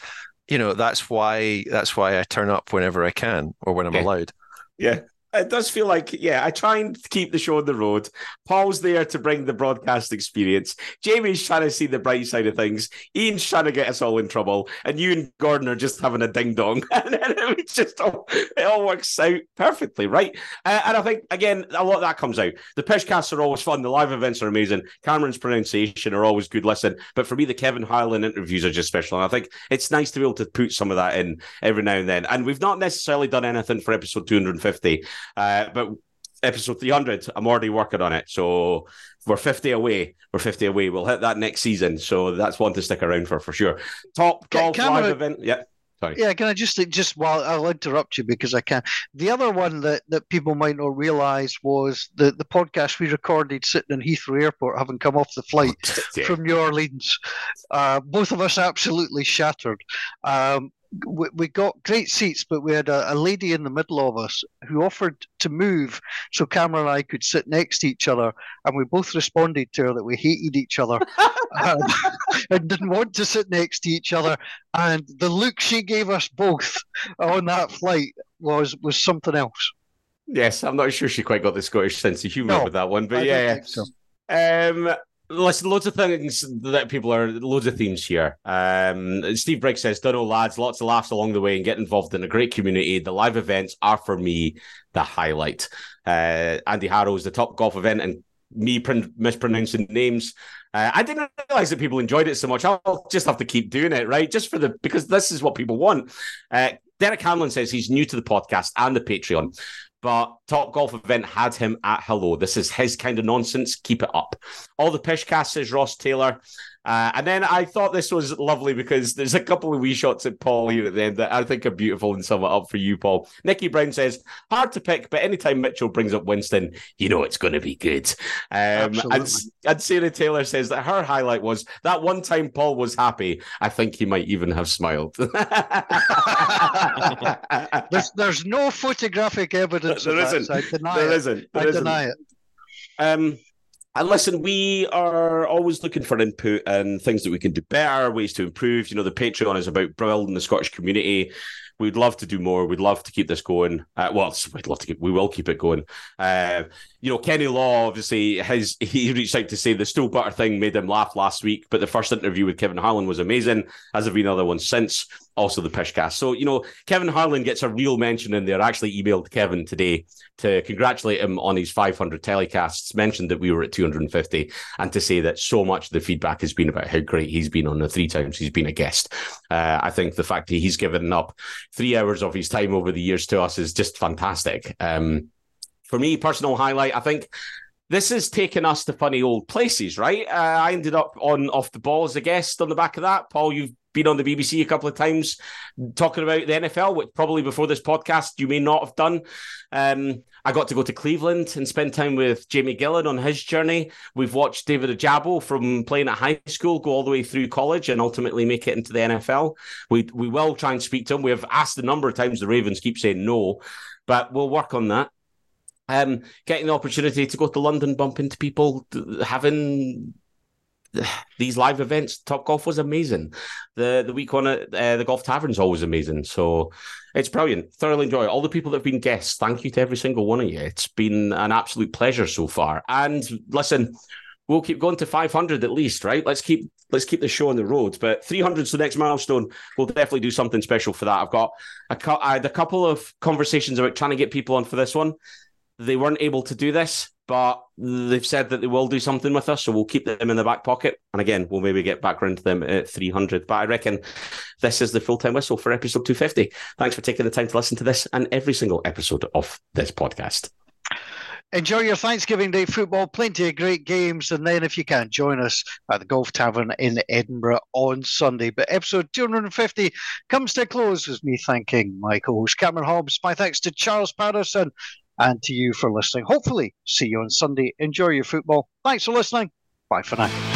you know that's why that's why I turn up whenever I can or when I'm yeah. allowed. Yeah, it does feel like, yeah, I try and keep the show on the road. Paul's there to bring the broadcast experience. Jamie's trying to see the bright side of things. Ian's trying to get us all in trouble. And you and Gordon are just having a ding dong. and then it just all, it all works out perfectly, right? Uh, and I think, again, a lot of that comes out. The Pishcasts are always fun. The live events are amazing. Cameron's pronunciation are always good listen. But for me, the Kevin Harlan interviews are just special. And I think it's nice to be able to put some of that in every now and then. And we've not necessarily done anything for episode 250. Uh, but episode 300, I'm already working on it. So we're 50 away. We're 50 away. We'll hit that next season. So that's one to stick around for for sure. Top golf live event. Yeah. Sorry. Yeah, can I just just while I'll interrupt you because I can. The other one that, that people might not realise was the, the podcast we recorded sitting in Heathrow Airport, having come off the flight yeah. from New Orleans. Uh, both of us absolutely shattered. Um, we, we got great seats, but we had a, a, lady in the middle of us who offered to move so Cameron and I could sit next to each other, and we both responded to her that we hated each other um, and didn't want to sit next to each other. And the look she gave us both on that flight was was something else. Yes, I'm not sure she quite got the Scottish sense of humour no, with that one, but I yeah. So. Um, listen, loads of things that people are, loads of themes here. Um, Steve Briggs says, Dunno, lads, lots of laughs along the way and get involved in a great community. The live events are, for me, the highlight. Uh, Andy Harrow's the top golf event and me pr- mispronouncing names. Uh, I didn't realize that people enjoyed it so much. I'll just have to keep doing it, right? Just for the because this is what people want. Uh, Derek Hamlin says he's new to the podcast and the Patreon but Top Golf Event had him at hello. This is his kind of nonsense. Keep it up. All the Pishcast says Ross Taylor. Uh, and then I thought this was lovely because there's a couple of wee shots at Paul here at the end that I think are beautiful and sum it up for you, Paul. Nicky Brown says, hard to pick, but anytime Mitchell brings up Winston, you know it's going to be good. Um, and, and Sarah Taylor says that her highlight was that one time Paul was happy. I think he might even have smiled. there's, there's no photographic evidence there isn't. That, so I deny there it. Isn't. There I isn't. deny it. Um, and listen, we are always looking for input and things that we can do better, ways to improve. You know, the Patreon is about building the Scottish community. We'd love to do more. We'd love to keep this going. Uh, well, we'd love to keep. We will keep it going. Uh, you know, Kenny Law obviously has he reached out to say the stool butter thing made him laugh last week, but the first interview with Kevin Harlan was amazing, as have been other ones since. Also the Pishcast. So you know, Kevin Harlan gets a real mention in there. I actually emailed Kevin today to congratulate him on his 500 telecasts. Mentioned that we were at 250, and to say that so much of the feedback has been about how great he's been on the three times he's been a guest. Uh, I think the fact that he's given up three hours of his time over the years to us is just fantastic. Um, for me, personal highlight, I think this has taken us to funny old places, right? Uh, I ended up on off the ball as a guest on the back of that. Paul, you've been on the BBC a couple of times talking about the NFL, which probably before this podcast you may not have done. Um, I got to go to Cleveland and spend time with Jamie Gillan on his journey. We've watched David Ojabo from playing at high school go all the way through college and ultimately make it into the NFL. We we will try and speak to him. We have asked a number of times. The Ravens keep saying no, but we'll work on that um, getting the opportunity to go to London, bump into people, having these live events, Top Golf was amazing. The the week on at uh, the Golf Tavern's always amazing. So it's brilliant. Thoroughly enjoy. All the people that have been guests, thank you to every single one of you. It's been an absolute pleasure so far. And listen, we'll keep going to 500 at least, right? Let's keep let's keep the show on the road. But 300 is the next milestone. We'll definitely do something special for that. I've got a, I had a couple of conversations about trying to get people on for this one. They weren't able to do this, but they've said that they will do something with us, so we'll keep them in the back pocket. And again, we'll maybe get back around to them at 300. But I reckon this is the full time whistle for episode 250. Thanks for taking the time to listen to this and every single episode of this podcast. Enjoy your Thanksgiving Day football. Plenty of great games. And then, if you can, join us at the Golf Tavern in Edinburgh on Sunday. But episode 250 comes to a close with me thanking my co host Cameron Hobbs. My thanks to Charles Patterson and to you for listening. Hopefully, see you on Sunday. Enjoy your football. Thanks for listening. Bye for now.